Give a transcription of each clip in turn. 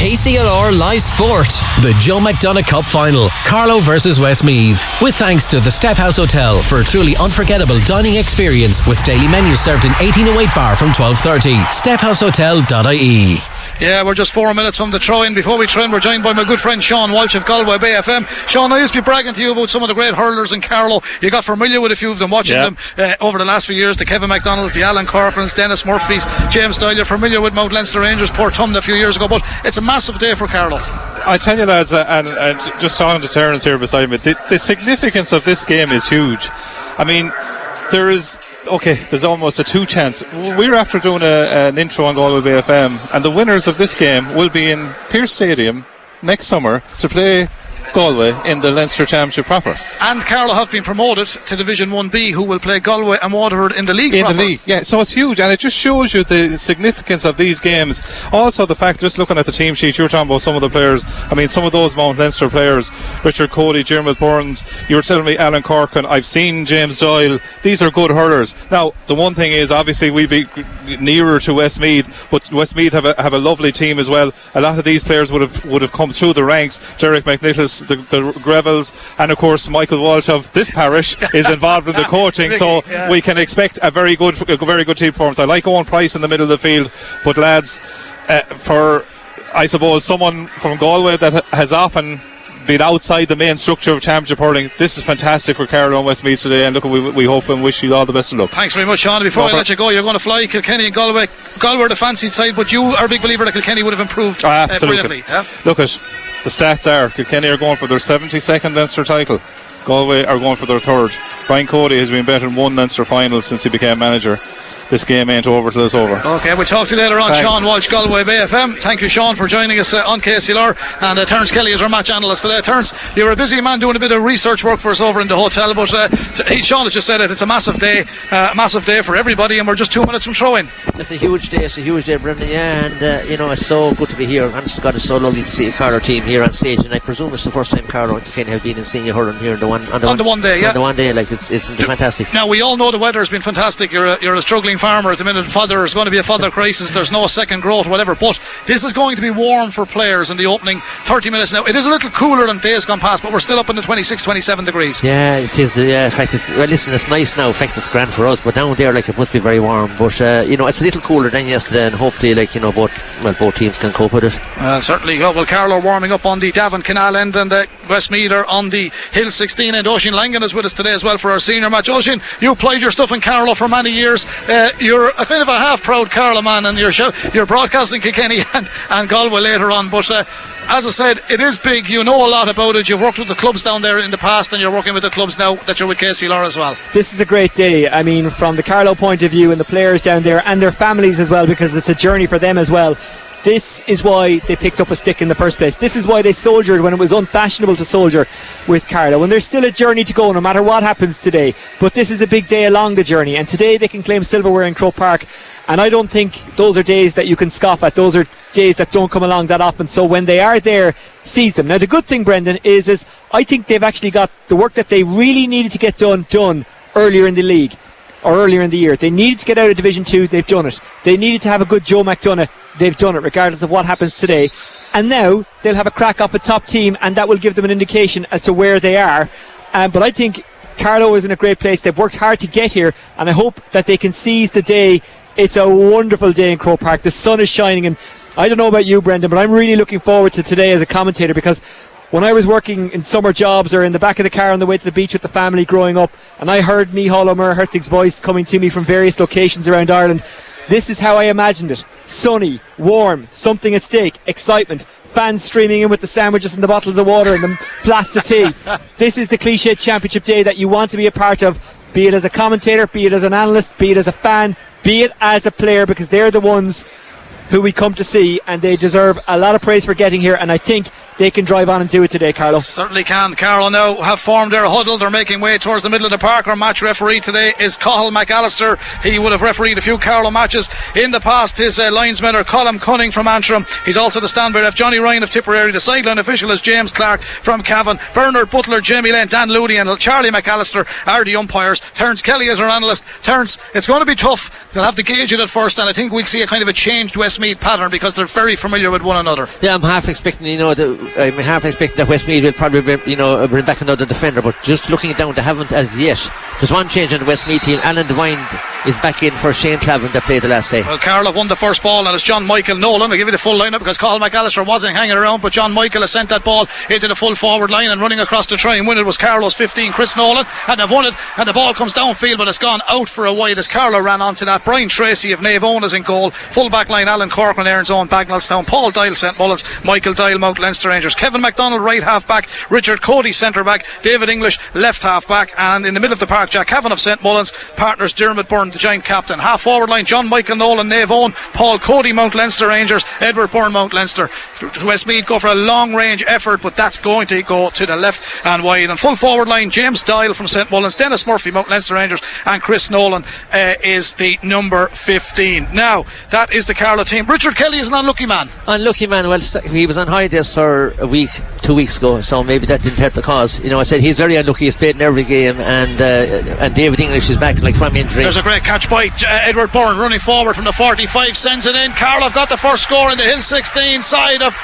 KCLR Live Sport. The Joe McDonagh Cup Final, Carlow versus Westmeath. With thanks to the Step House Hotel for a truly unforgettable dining experience with daily menus served in 1808 bar from 12.30. Stephousehotel.ie. Yeah, we're just four minutes from the throw in. Before we throw in, we're joined by my good friend Sean Walsh of Galway Bay FM. Sean, I used to be bragging to you about some of the great hurlers in Carlow. You got familiar with a few of them, watching Yeah. them uh, over the last few years. The Kevin McDonald's, the Alan Corcorans, Dennis Murphys, James Doyle. You're familiar with Mount Leinster Rangers, Portumna a few years ago. But it's a massive day for Carlow. I tell you, lads, uh, and, and just talking to Terence here beside me, the, the significance of this game is huge. I mean, there is okay. There's almost a two chance. We're after doing a, an intro on Galway Bay FM, and the winners of this game will be in Pearse Stadium next summer to play Galway in the Leinster Championship proper. And Carlow have been promoted to Division 1B, who will play Galway and Waterford in the league. in proper. the league. Yeah, so it's huge, and it just shows you the significance of these games. Also, the fact, just looking at the team sheet, you were talking about some of the players. I mean, some of those Mount Leinster players, Richard Coady, Jeremy Burns. You were telling me Alan Corcoran. I've seen James Doyle. These are good hurlers. Now, the one thing is, obviously, we'd be nearer to Westmeath, but Westmeath have a, have a lovely team as well. A lot of these players would have would have come through the ranks. Derek McNicholas, the, the Grevilles, and of course Michael Walsh of this parish is involved in the coaching. So Yeah. we can expect a very good, a very good team performance. I like Owen Price in the middle of the field, but lads, uh, for I suppose someone from Galway that has often been outside the main structure of championship hurling, this is fantastic for Carlow and Westmeath today. And look, we, we hope and wish you all the best of luck. Thanks very much, Sean. Before No I let you go, you're going to fly Kilkenny and Galway. Galway are the fancied side, but you are a big believer that Kilkenny would have improved uh, absolutely. brilliantly. yeah? Look at the stats are Kilkenny are going for their 72nd Leinster title. Galway are going for their third. Brian Cody has been better in one Leinster final since he became manager. This game ain't over till it's over. Okay, we'll talk to you later on. Thanks. Sean Walsh, Galway Bay FM. Thank you, Sean, for joining us uh, on KCLR. And uh, Terence Kelly is our match analyst today. Terence, you're a busy man doing a bit of research work for us over in the hotel, but uh, t- he, Sean has just said it. It's a massive day, uh, massive day for everybody, and we're just two minutes from throwing. It's a huge day. It's a huge day, Brendan. Yeah, and uh, you know it's so good to be here. And God, it's so lovely to see a Carlow team here on stage. And I presume it's the first time Carlow and Kilkenny have been in senior hurling here on the one on the, On the one day, yeah. on the one day. Like it's it's fantastic. Now we all know the weather has been fantastic. You're a, you're a struggling farmer at the minute. Father is going to be a father crisis. There's no second growth, whatever. But this is going to be warm for players in the opening 30 minutes. Now it is a little cooler than days gone past, but we're still up in the 26, 27 degrees. Yeah, it is. Yeah, in fact, it's well. Listen, it's nice now. In fact, it's grand for us. But down there, like it must be very warm. But uh, you know, it's a little cooler than yesterday, and hopefully, like you know, both well, both teams can cope with it. Uh, certainly. Well, Carlow are warming up on the Davin Canal end and uh, Westmeath are on the Hill 16 and Oisin Langan is with us today as well for our senior match. Oisin, you played your stuff in Carlow for many years. Uh, you're a kind of a half proud Carlow man and you're, show, you're broadcasting Kilkenny and, and Galway later on. But uh, as I said, it is big. You know a lot about it. You've worked with the clubs down there in the past and you're working with the clubs now that you're with KCLR as well. this is a great day. I mean, from the Carlow point of view and the players down there and their families as well, because it's a journey for them as well. This is why they picked up a stick in the first place. This is why they soldiered when it was unfashionable to soldier with Carlow. And there's still a journey to go, no matter what happens today. But this is a big day along the journey. And today they can claim silverware in Croke Park. And I don't think those are days that you can scoff at. Those are days that don't come along that often. So when they are there, seize them. Now the good thing, Brendan, is is I think they've actually got the work that they really needed to get done done earlier in the league or earlier in the year. They needed to get out of Division Two. They've done it. They needed to have a good Joe McDonagh. They've done it, regardless of what happens today. And now they'll have a crack off a top team, and that will give them an indication as to where they are. Um, but I think Carlow is in a great place. They've worked hard to get here, and I hope that they can seize the day. It's a wonderful day in Croke Park. The sun is shining, and I don't know about you, Brendan, but I'm really looking forward to today as a commentator because when I was working in summer jobs or in the back of the car on the way to the beach with the family growing up, and I heard Mihal O'Mer voice coming to me from various locations around Ireland, this is how I imagined it. Sunny, warm, something at stake, excitement, fans streaming in with the sandwiches and the bottles of water and the flasks of tea. this is the cliche championship day that you want to be a part of, be it as a commentator, be it as an analyst, be it as a fan, be it as a player, because they're the ones who we come to see, and they deserve a lot of praise for getting here. And I think they can drive on and do it today, Carlow. Certainly can. Carlow now have formed their huddle. They're making way towards the middle of the park. Our match referee today is Cathal McAllister. He would have refereed a few Carlow matches in the past. His uh, linesmen are Colum Cunning from Antrim. He's also the standby ref Johnny Ryan of Tipperary. The sideline official is James Clark from Cavan. Bernard Butler, Jamie Lane, Dan Looney, and Charlie McAllister are the umpires. Terence Kelly is our analyst. Terence, it's going to be tough. They'll have to gauge it at first, and I think we'll see a kind of a changed Westmeath pattern because they're very familiar with one another. Yeah, I'm half expecting, you know, the, I'm half expecting that Westmeath will probably, you know, bring back another defender, but just looking down, they haven't as yet. There's one change in the Westmeath team. Alan Devine is back in for Shane Clavin that played the last day. Well, Carlow won the first ball, and it's John Michael Nolan. I'll give you the full lineup because Cathal McAllister wasn't hanging around, but John Michael has sent that ball into the full forward line and running across to try and win it was Carlow's 15, Chris Nolan, and they've won it, and the ball comes downfield, but it's gone out for a wide as Carlow ran onto that. Brian Tracy of Eoin is in goal. Full back line, Alan Corcoran, Aaron's own, Bagnallstown, Paul Doyle, St Mullins, Michael Doyle, Mount Leinster Rangers, Kevin MacDonald, right half back, Richard Coady, centre back, David English, left half back, and in the middle of the park, Jack Cavan of St Mullins, partners Dermot Byrne, the giant captain. Half forward line, John Michael Nolan, Naomh Eoin, Paul Coady, Mount Leinster Rangers, Edward Byrne, Mount Leinster. Westmeath go for a long range effort, but that's going to go to the left and wide. And full forward line, James Doyle from St Mullins, Dennis Murphy, Mount Leinster Rangers, and Chris Nolan uh, is the number 15. Now, that is the Carlow team. Richard Kelly is an unlucky man. Unlucky man. Well, he was on holidays for a week, two weeks ago, so maybe that didn't help the cause. You know, I said he's very unlucky. He's played in every game, and uh, and David English is back like from injury. There's a great catch by uh, Edward Byrne running forward from the 45, sends it in. Carlow have got the first score in the Hill 16 side of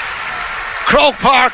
Croke Park.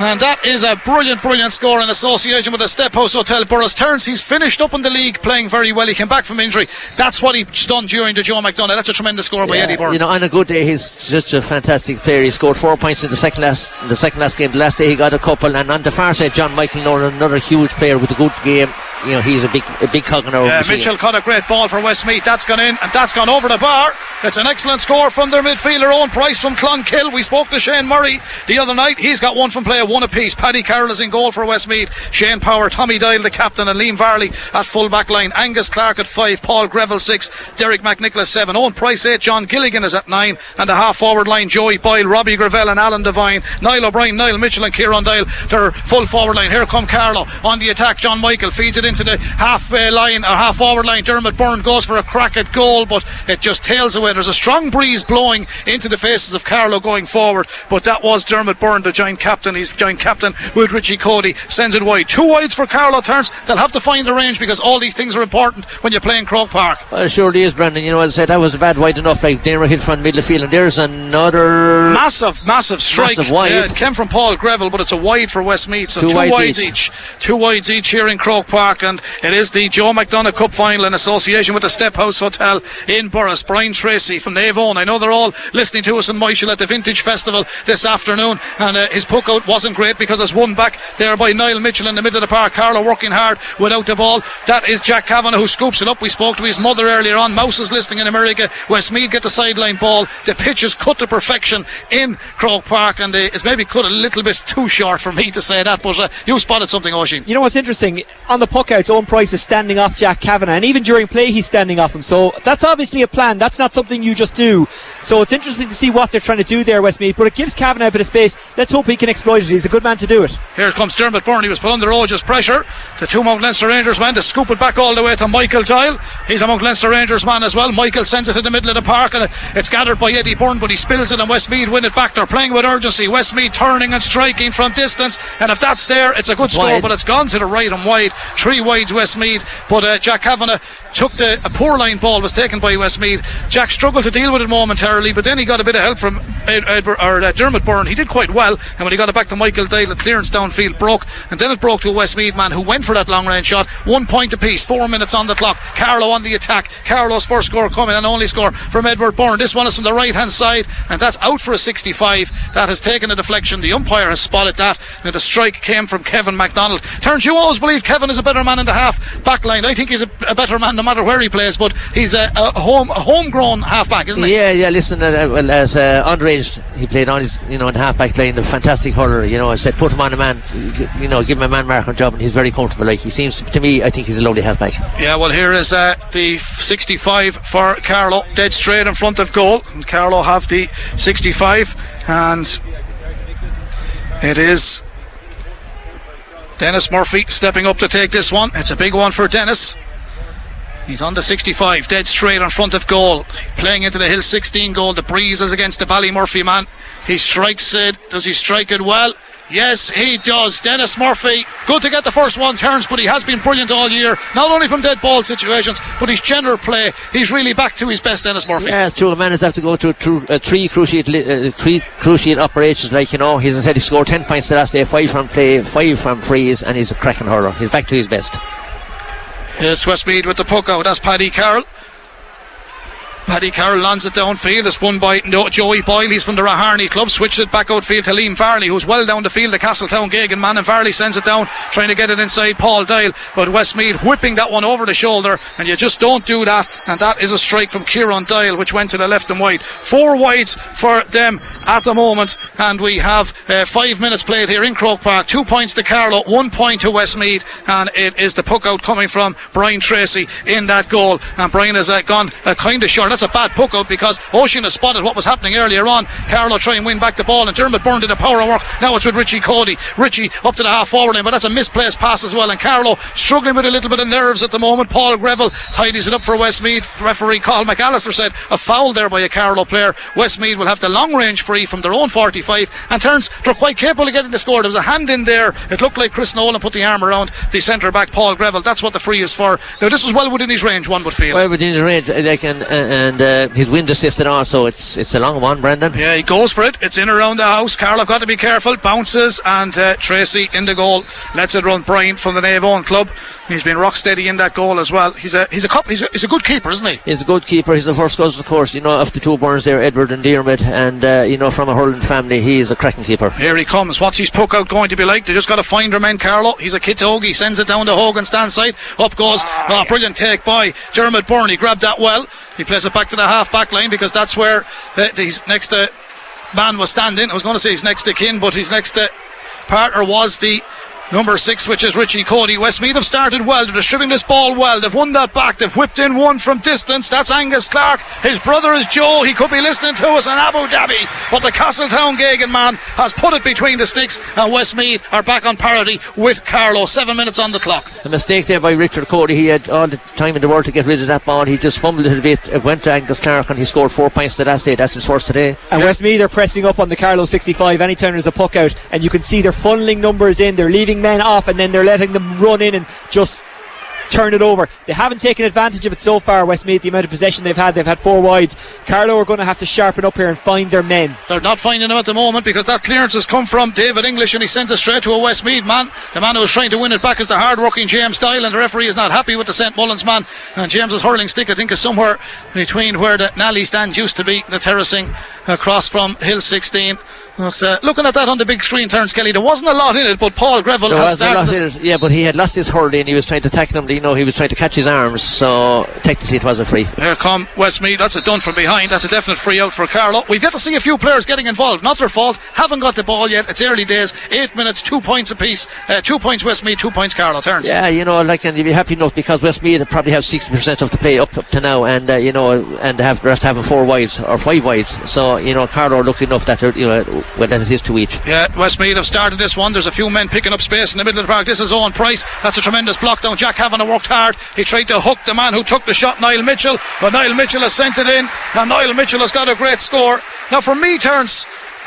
And that is a brilliant, brilliant score in association with the Step House Hotel. Burris Turns, he's finished up in the league playing very well. He came back from injury. That's what he's done during the Joe McDonagh. That's a tremendous score by Eddie Byrne. You know, on a good day, he's such a fantastic player. He scored four points in the second last, the second last game. The last day, he got a couple. And on the far side, John Michael Nolan, another huge player with a good game. You know, he's a big, a big cog in our Yeah. Mitchell caught a great ball for Westmeath. That's gone in and that's gone over the bar. It's an excellent score from their midfielder, Owen Price from Clonkill. We spoke to Shane Murray the other night. He's got one from play, one apiece. Paddy Carroll is in goal for Westmeath. Shane Power, Tommy Doyle, the captain, and Liam Varley at full back line. Angus Clark at five, Paul Greville six, Derek McNicholas seven, Owen Price eight, John Gilligan is at nine, and the half forward line, Joey Boyle, Robbie Greville, and Alan Devine, Niall O'Brien, Niall Mitchell, and Kieran Doyle. Their full forward line. Here come Carlow on the attack. John Michael feeds it into the half uh, line or half forward line. Dermot Byrne goes for a crack at goal, but it just tails away. There's a strong breeze blowing into the faces of Carlow going forward, but that was Dermot Byrne, the giant captain. He's giant captain with Richie Coady. Sends it wide. Two wides for Carlow Terence. They'll have to find the range because all these things are important when you're playing Croke Park. Well, it surely is, Brendan. You know, as I said, that was a bad wide enough. Like Dana hit from middle of the field, and there's another. Massive, massive strike. Massive wide. Yeah, it came from Paul Greville, but it's a wide for Westmeath. So Two two, wides wides, each. each. Two wides each here in Croke Park, and it is the Joe McDonagh Cup final in association with the Step House Hotel in Burris. Brian Tracy from Eoin. I know they're all listening to us in Myshall at the Vintage Festival this afternoon, and uh, his puck out wasn't great because it's won back there by Niall Mitchell in the middle of the park. Carlow working hard without the ball. That is Jack Kavanagh who scoops it up. We spoke to his mother earlier on. Mouse is listening in America. Westmeath get the sideline ball. The pitch is cut to perfection in Croke Park, and uh, it's maybe cut a little bit too short for me to say that, but uh, you spotted something, Oisin. You know what's interesting? On the puck outs, Owen Price is standing off Jack Kavanagh, and even during play, he's standing off him. So that's obviously a plan. That's not something you just do. So it's interesting to see what they're trying to do there, Westmeath, But it gives Kavanagh a bit of space. Let's hope he can exploit it. He's a good man to do it. Here comes Dermot Byrne. He was put under Oge's pressure. The two Mount Leinster Rangers man to scoop it back all the way to Michael Doyle. He's a Mount Leinster Rangers man as well. Michael sends it in the middle of the park and it's gathered by Eddie Byrne, but he spills it and Westmeath win it back. They're playing with urgency. Westmeath turning and striking from distance. And if that's there, it's a good score, Wide. but it's gone to the right and wide. Three wides Westmeath, But uh, Jack Kavanagh took the a poor line ball was taken by Westmeath. Jack struggled to deal with it momentarily, but then he got a bit of help from Ed, Edward, or uh, Dermot Byrne. He did quite well, and when he got it back to Michael Doyle, the clearance downfield broke, and then it broke to a Westmeath man who went for that long range shot. One point apiece, four minutes on the clock. Carlow on the attack. Carlow's first score coming, and only score from Edward Byrne. This one is from the right hand side, and that's out for a 65. That has taken a deflection. The umpire has spotted that, and the strike came from Kevin MacDonald. Terence you always believe Kevin is a better man in the half back line. I think he's a, a better man no matter where he plays, but he's a, a home a homegrown half back, isn't he? Yeah, yeah. Listen, uh, well, as uh, underaged, he played on his, you know, in half back line, the fantastic hurler. You know, I said put him on a man, you know, give him a man marking job, and he's very comfortable. Like he seems to me, I think he's a lovely half back. Yeah, well, here is uh, the 65 for Carlow, dead straight in front of goal. And Carlow have the 65, and It is Dennis Murphy stepping up to take this one. It's a big one for Dennis. He's on the 65, dead straight in front of goal. Playing into the Hill 16 goal. The breeze is against the Ballymurphy man. He strikes it. Does he strike it well? Yes, he does. Dennis Murphy, good to get the first one Terence, but he has been brilliant all year. Not only from dead ball situations, but his general play. He's really back to his best, Dennis Murphy. Yeah, two man has have to go through, through uh, three cruciate uh, three cruciate operations. Like you know, he's said he scored ten points the last day, five from play, five from frees, and he's a cracking hurler. He's back to his best. Here's Westmeath with the puck out. That's Paddy Carroll. Paddy Carroll lands it downfield. It's won by Joey Boyle. He's from the Raharney club. Switched it back outfield to Liam Varley, who's well down the field. The Castletown Geoghegan man. And Varley sends it down, trying to get it inside Paul Doyle. But Westmeath whipping that one over the shoulder. And you just don't do that. And that is a strike from Kieran Doyle, which went to the left and wide. Four wides for them at the moment. And we have uh, five minutes played here in Croke Park. Two points to Carlow, one point to Westmeath. And it is the puck out coming from Brian Tracy in that goal. And Brian has uh, gone uh, kind of short. That's a bad puck out because Oisin has spotted what was happening earlier on. Carlow try and win back the ball, and Dermot Byrne did a power work. Now it's with Richie Coady. Richie up to the half forward line, but that's a misplaced pass as well. And Carlow struggling with a little bit of nerves at the moment. Paul Greville tidies it up for Westmeath. Referee Cathal McAllister said a foul there by a Carlow player. Westmeath will have the long range free from their own 45 and Terence they're quite capable of getting the score. There was a hand in there. It looked like Chris Nolan put the arm around the centre back Paul Greville. That's what the free is for. Now this was well within his range, one would feel. Well within the range, like, and, and uh, his wind assisted also. It's it's a long one, Brendan. Yeah, he goes for it. It's in around the house. Carlow got to be careful. Bounces and uh, Tracy in the goal. Lets it run. Brian from the Naomh Eoin club. He's been rock steady in that goal as well. He's a he's a cup. He's a, he's a good keeper, isn't he? He's a good keeper. He's the first cousin, of course. You know, of the two Burns there, Edward and Dermot, and uh, you know, from a hurling family, he is a cracking keeper. Here he comes. What's his poke out going to be like? They just got to find their man, Carlow. He's a kid Hoagie. Sends it down to Hogan stand side. Up goes. Oh, brilliant take by Dermot Byrne. He grabbed that well. He plays it back to the half back line because that's where the, his next to man was standing. I was going to say he's next to kin, but his next to partner was the number six, which is Richie Coady. Westmeath have started well. They're distributing this ball well. They've won that back. They've whipped in one from distance. That's Angus Clark. His brother is Joe. He could be listening to us in Abu Dhabi. But the Castletown Geoghegan man has put it between the sticks, and Westmeath are back on parity with Carlow. Seven minutes on the clock. A mistake there by Richard Coady. He had all the time in the world to get rid of that ball. He just fumbled it a bit. It went to Angus Clark, and he scored four points to that day. That's his first today. And yeah. Westmeath are pressing up on the Carlow 65 anytime there's a puck out, and you can see they're funneling numbers in. They're leaving men off, and then they're letting them run in and just turn it over. They haven't taken advantage of it so far, Westmeath, the amount of possession they've had. They've had four wides. Carlow are going to have to sharpen up here and find their men. They're not finding them at the moment because that clearance has come from David English and he sends it straight to a Westmeath man. The man who was trying to win it back is the hard working James Doyle and the referee is not happy with the St. Mullins man. And James's hurling stick, I think, is somewhere between where the Nally stand used to be, the terracing across from Hill 16. Uh, looking at that on the big screen, Terence Kelly, there wasn't a lot in it, but Paul Greville there has started. Yeah, but he had lost his hurling. He was trying to tackle him. You know, he was trying to catch his arms. So technically, it was a free. Here come Westmeath. That's a done from behind. That's a definite free out for Carlow. We've yet to see a few players getting involved. Not their fault. Haven't got the ball yet. It's early days. Eight minutes, two points apiece. Uh, two points Westmeath, two points Carlow. Terence. Yeah, you know, like, and you'd be happy enough because Westmead probably have sixty percent of the play up, up to now, and uh, you know, and they have rest having four wides or five wides. So you know, Carlow look enough that you know, well, that it is to each. Yeah, Westmeath have started this one. There's a few men picking up space in the middle of the park. This is Owen Price. That's a tremendous block down. Jack Kavanagh worked hard. He tried to hook the man who took the shot, Niall Mitchell, but Niall Mitchell has sent it in, and Niall Mitchell has got a great score. Now, for me, Terence,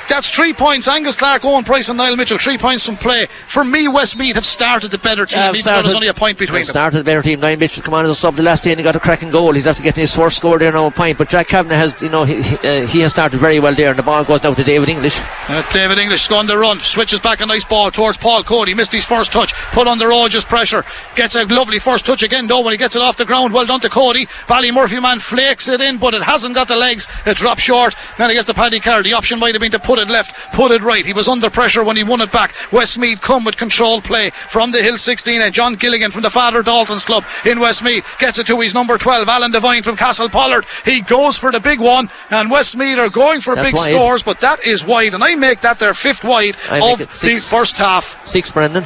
that's three points. Angus Clark, Owen Price, and Niall Mitchell. Three points from play. For me, Westmeath have started the better team, yeah, even started, though there's only a point between them. Started the better team. Niall Mitchell come on as a sub the last day and he got a cracking goal. He's after getting his first score there now a point. But Jack Kavanagh has, you know, he, uh, he has started very well there, and the ball goes now to David English. Uh, David English on the run, switches back a nice ball towards Paul Coady. Missed his first touch, put under Roger's pressure. Gets a lovely first touch again, though, when he gets it off the ground. Well done to Coady. Ballymurphy man flakes it in, but it hasn't got the legs. It drops short. Then he gets to Paddy Carroll. The option might have been to put it left, put it right. He was under pressure when he won it back. Westmeath come with control play from the Hill 16 and John Gilligan from the Father Dalton's club in Westmeath gets it to his number 12, Alan Devine from Castle Pollard. He goes for the big one, and Westmeath are going for That's big wide. scores, but that is wide, and I make that their fifth wide I of the first half. Six, Brendan.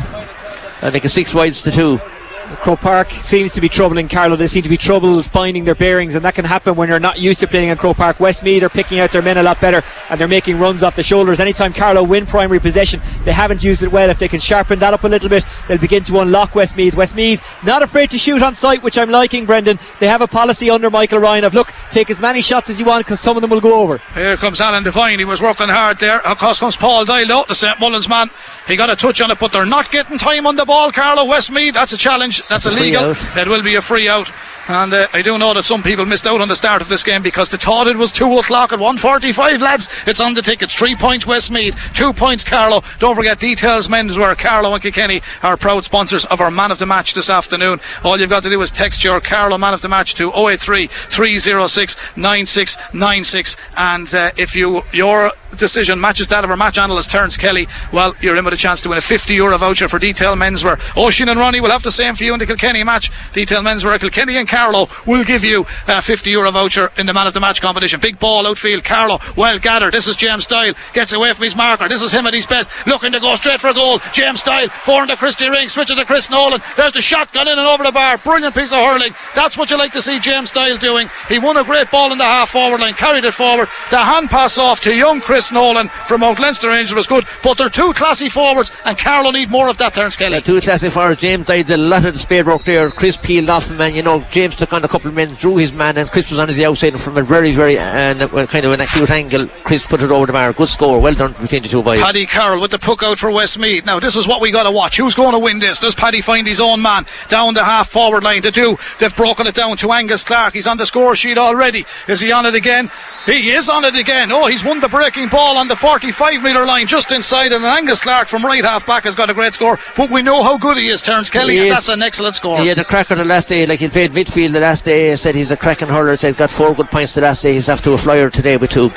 I think a six wides to two. Croke Park seems to be troubling Carlow. They seem to be trouble finding their bearings, and that can happen when you're not used to playing in Croke Park. Westmeath are picking out their men a lot better, and they're making runs off the shoulders. Anytime Carlow win primary possession, they haven't used it well. If they can sharpen that up a little bit, they'll begin to unlock Westmeath. Westmeath not afraid to shoot on sight, which I'm liking, Brendan. They have a policy under Michael Ryan of look, take as many shots as you want because some of them will go over. Here comes Alan Devine. He was working hard there. Course comes Paul Doyle out, the St Mullins man. He got a touch on it, but they're not getting time on the ball. Carlow Westmeath. That's a challenge. That's It's a illegal. It will be a free out. And uh, I do know that some people missed out on the start of this game because they thought it was 2 o'clock at 1.45, lads. It's on the tickets. Three points Westmeath, two points Carlow. Don't forget details Men's menswear. Carlow and Kilkenny are proud sponsors of our man of the match this afternoon. All you've got to do is text your Carlow man of the match to 083 306 9696. And uh, if you your decision matches that of our match analyst Terence Kelly, well, you're in with a chance to win a 50 euro voucher for Detail Menswear. Oisin and Ronnie will have the same for you in the Kilkenny match. Detail men's Menswear, Kilkenny and Carlow will give you a 50 euro voucher in the man of the match competition. Big ball outfield, Carlow, well gathered. This is James Style, gets away from his marker. This is him at his best, looking to go straight for a goal. James Style, forward to Christy Ring, switching to Chris Nolan. There's the shot, gone in and over the bar. Brilliant piece of hurling. That's what you like to see James Style doing. He won a great ball in the half forward line, carried it forward. The hand pass off to young Chris Nolan from Mount Leinster Rangers was good, but they're two classy forwards, and Carlow need more of that, Terence Kelly. Yeah, two classic forwards. James lot of the spade work there. Chris peeled off him, and you know James took on a couple of men, drew his man, and Chris was on his outside and from a very, very and uh, kind of an acute angle. Chris put it over the bar. Good score. Well done between the two boys. Paddy Carroll with the puck out for Westmeath. Now, this is what we got to watch. Who's going to win this? Does Paddy find his own man down the half forward line to do? They've broken it down to Angus Clark. He's on the score sheet already. Is he on it again? He is on it again. Oh, he's won the breaking ball on the 45 metre line just inside, and Angus Clark from right half back has got a great score. But we know how good he is, Terence Kelly, He and is. that's an excellent score. He had a cracker the last day, like he played midfield the last day. Said he's a cracking hurler. Said got four good points the last day. He's after a flyer today with two.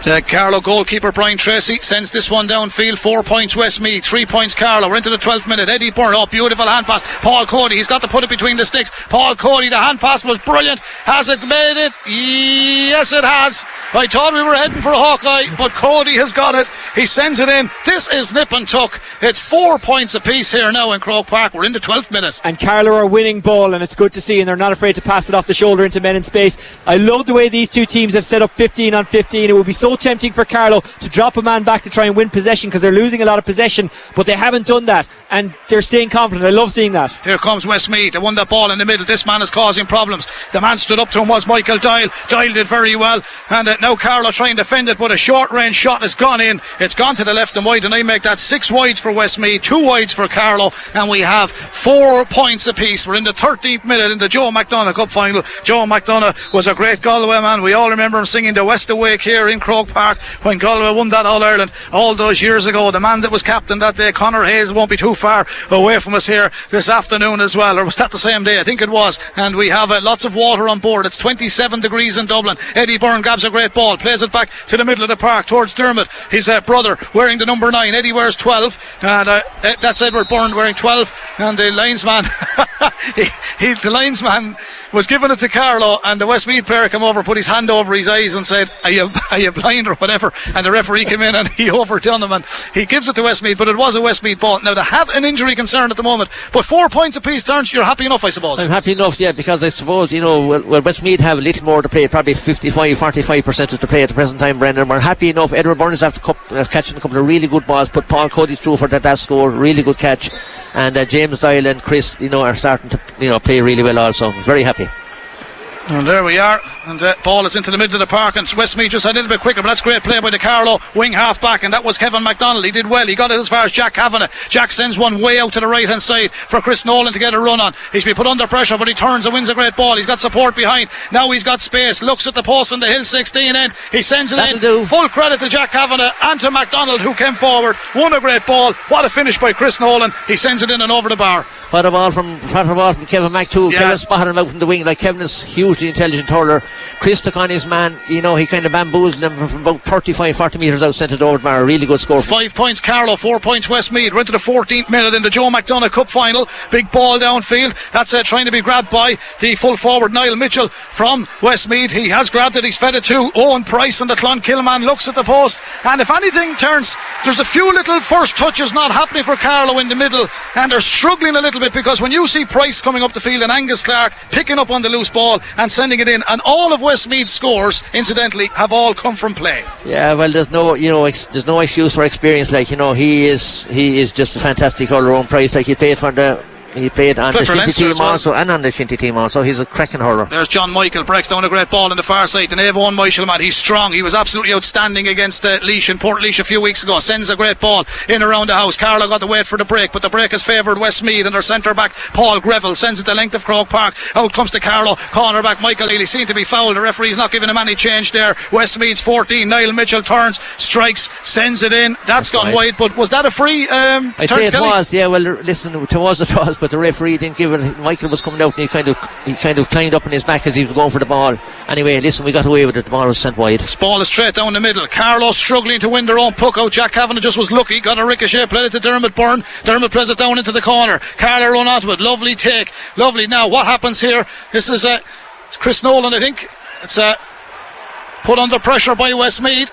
Uh, the Carlow goalkeeper Brian Tracy sends this one downfield. Four points Westmeath, three points Carlow. We're into the 12th minute. Eddie Byrne, oh, beautiful hand pass. Paul Coady, he's got to put it between the sticks. Paul Coady, the hand pass was brilliant. Has it made it? Yes, it has. I thought we were heading for a Hawkeye, but Coady has got it. He sends it in. This is nip and tuck. It's four points apiece here now in Croke Park. We're in the 12th minute. And Carlow are winning ball, and it's good to see, and they're not afraid to pass it off the shoulder into men in space. I love the way these two teams have set up 15 on 15. It would be so tempting for Carlow to drop a man back to try and win possession because they're losing a lot of possession, but they haven't done that, and they're staying confident. I love seeing that. Here comes Westmeath. They won that ball in the middle. This man is causing problems. The man stood up to him was Michael Doyle. Doyle did very well. And uh, now Carlow trying to defend it, but a short range shot has gone in. It's gone to the left and wide, and I make that six wides for Westmeath, two wides for Carlow, and we have four points apiece. We're in the 13th minute in the Joe McDonagh Cup final. Joe McDonagh was a great Galway man. We all remember him singing the West Awake here in Croke Park when Galway won that All Ireland all those years ago. The man that was captain that day, Conor Hayes, won't be too far away from us here this afternoon as well. Or was that the same day? I think it was. And we have uh, lots of water on board. It's 27 degrees in Dublin. Eddie Byrne grabs a great ball, plays it back to the middle of the park towards Dermot, his uh, brother, wearing the number nine. Eddie wears 12, and uh, uh, that's Edward Byrne wearing 12. And the linesman, he, he, the linesman was giving it to Carlow, and the Westmeath player came over, put his hand over his eyes, and said, "Are you, are you blind or whatever?" And the referee came in and he overdone him, and he gives it to Westmeath, but it was a Westmeath ball. Now they have an injury concern at the moment, but four points apiece, Terence. You're happy enough, I suppose. I'm happy enough, yeah, because I suppose, you know, well, well Westmeath have a little more to play, probably 55, 45% of the play at the present time, Brendan. We're happy enough. Edward Burns after catching a couple of really good balls, put Paul Coady through for that last score, really good catch. And uh, James Doyle and Chris, you know, are starting to, you know, play really well also. Very happy. And there we are. And uh, ball is into the middle of the park. And Westmeath just a little bit quicker. But that's great play by the Carlow wing half back. And that was Kevin McDonald. He did well. He got it as far as Jack Kavanagh. Jack sends one way out to the right hand side for Chris Nolan to get a run on. He's been put under pressure, but he turns and wins a great ball. He's got support behind. Now he's got space. Looks at the post in the Hill 16 end. He sends it That'll in. do. Full credit to Jack Kavanagh and to McDonald who came forward. Won a great ball. What a finish by Chris Nolan. He sends it in and over the bar. What a ball from, what a ball from Kevin Mack too. Yeah. Kevin spotted him out in the wing. Like Kevin is hugely intelligent hurler. Chris took on his man. You know, he kind of bamboozled him from, about 35, 40 metres out, sent it over the bar. Really good score. Five points Carlow, four points Westmeath. We're into the 14th minute in the Joe McDonagh Cup final. Big ball downfield. That's uh, trying to be grabbed by the full forward Niall Mitchell from Westmead. He has grabbed it. He's fed it to Owen Price and the Clonkill man looks at the post. And if anything Terence, there's a few little first touches not happening for Carlow in the middle. And they're struggling a little bit because when you see Price coming up the field and Angus Clark picking up on the loose ball and sending it in, and all of Westmeath's scores, incidentally, have all come from play. Yeah, well, there's no, you know, there's no excuse for experience. Like, you know, he is, he is just a fantastic all-round price. Like, he played for the he played on Played the Shinty Leinster team well. also and on the Shinty team also. He's a cracking hurler. There's John Michael breaks down a great ball in the far side. And Avon Michael, man, he's strong. He was absolutely outstanding against uh, Laois in Portlaoise a few weeks ago. Sends a great ball in around the house. Carlow got to wait for the break, but the break has favoured Westmeath and their centre back Paul Greville sends it the length of Croke Park. Out comes to Carlow. Corner back Michael Healy seemed to be fouled. The referee's not giving him any change there. Westmeath's 14. Niall Mitchell turns, strikes, sends it in. That's gone wide. wide. But was that a free? Um, I'd say it Kelly? was, yeah. Well, listen, it was, it was, but the referee didn't give it. Michael was coming out and he kind of, he kind of climbed up on his back as he was going for the ball. Anyway, listen, we got away with it. The ball was sent wide. Ball is straight down the middle. Carlos struggling to win their own puck out. Jack Kavanagh just was lucky. Got a ricochet, played it to Dermot Byrne. Dermot plays it down into the corner. Carlow run onto it. Lovely take. Lovely. Now, what happens here? This is uh, Chris Nolan, I think. It's uh, put under pressure by Westmeath.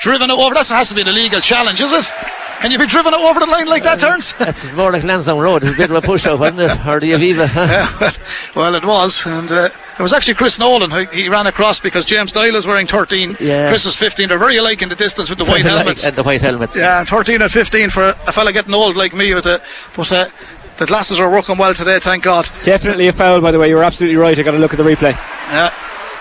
Driven over. That has to be an illegal challenge, is it? Can you be driven over the line like that, Terence? That's more like Lansdowne Road. It's a bit of a push out, wasn't it? Or the Aviva. yeah, well, it was, and uh, it was actually Chris Nolan who he ran across because James Doyle is wearing 13. Yeah. Chris is 15. They're very alike in the distance with the white helmets. and the white helmets. Yeah, and 13 and 15 for a fella getting old like me with it. But uh, the glasses are working well today, thank God. Definitely a foul, by the way. You're absolutely right. I got to look at the replay. Yeah.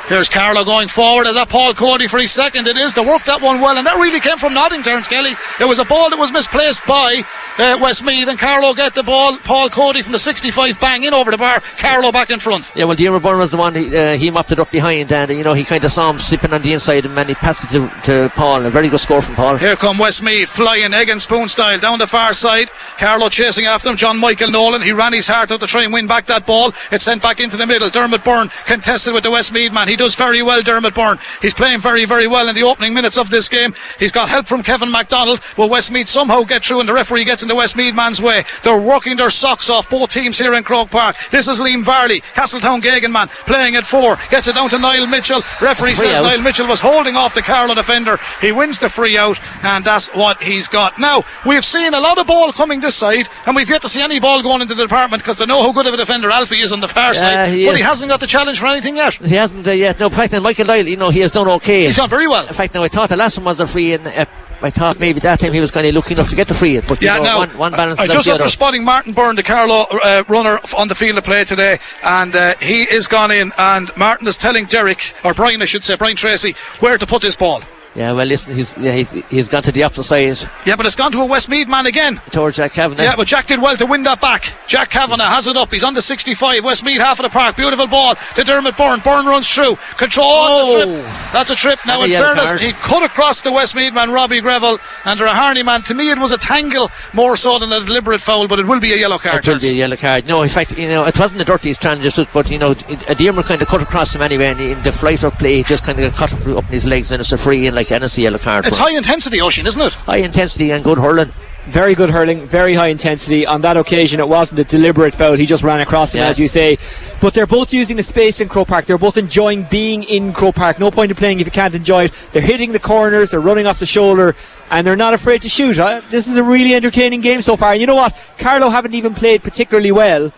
Here's Carlow going forward. Is that Paul Coady for his second? It is. They worked that one well, and that really came from nothing, Terence Kelly. It was a ball that was misplaced by uh, Westmeath, and Carlow get the ball. Paul Coady from the 65 bang in over the bar. Carlow back in front. Yeah, well, Diarmuid Byrne was the one, he, uh, he mopped it up behind, and, you know, he kind of saw him slipping on the inside, and then he passed it to, to Paul. A very good score from Paul. Here come Westmeath flying egg and spoon style down the far side. Carlow chasing after him. John Michael Nolan. He ran his heart out to try and win back that ball. It's sent back into the middle. Dermot Byrne contested with the Westmeath man. He does very well, Dermot Byrne. He's playing very, very well in the opening minutes of this game. He's got help from Kevin MacDonald. Will Westmeath somehow get through and the referee gets in the Westmeath man's way? They're working their socks off, both teams here in Croke Park. This is Liam Varley, Castletown Geoghegan man, playing at four. Gets it down to Niall Mitchell. Referee says out. Niall Mitchell was holding off the Carlow defender. He wins the free out, and that's what he's got. Now, we've seen a lot of ball coming this side, and we've yet to see any ball going into the department because they know how good of a defender Alfie is on the far Yeah, side. he but is. he hasn't got the challenge for anything yet. He hasn't uh, yet. No, in fact, Michael Lyle, you know, he has done okay. He's done very well. In fact, now I thought the last one was the free, and uh, I thought maybe that time he was kind of lucky enough to get the free. But you Yeah, know, now one, one balance I just after spotting Martin Byrne, the Carlow uh, runner on the field of play today, and uh, he is gone in, and Martin is telling Derek or Brian, I should say, Brian Tracy, where to put this ball. Yeah, well, listen, he's yeah, he, he's gone to the opposite side Yeah, but it's gone to a Westmeath man again. towards Jack Kavanagh. Yeah, but Jack did well to win that back. Jack Kavanagh has it up. He's on the 65. Westmeath half of the park. Beautiful ball to Dermot Byrne. Byrne runs through. Control. Oh, that's a Oh. trip. That's a trip. Now, And in fairness, card. he cut across the Westmead man, Robbie Greville, and a Harney man. To me, it was a tangle more so than a deliberate foul, but it will be a yellow card. It will be a yellow card. No, in fact, you know, it wasn't the dirtiest transition, but you know, a Dearmer kind of cut across him anyway, and in the flight of play, he just kind of got cut up, up in his legs, and it's a free, and like, and it's a yellow card. It's high intensity, Oisin, isn't it? high intensity and good hurling. Very good hurling, very high intensity. On that occasion, it wasn't a deliberate foul. He just ran across him, Yeah. as you say. But they're both using the space in Croke Park. They're both enjoying being in Croke Park. No point in playing if you can't enjoy it. They're hitting the corners, they're running off the shoulder, and they're not afraid to shoot. Uh, This is a really entertaining game so far. And you know what? Carlow haven't even played particularly well,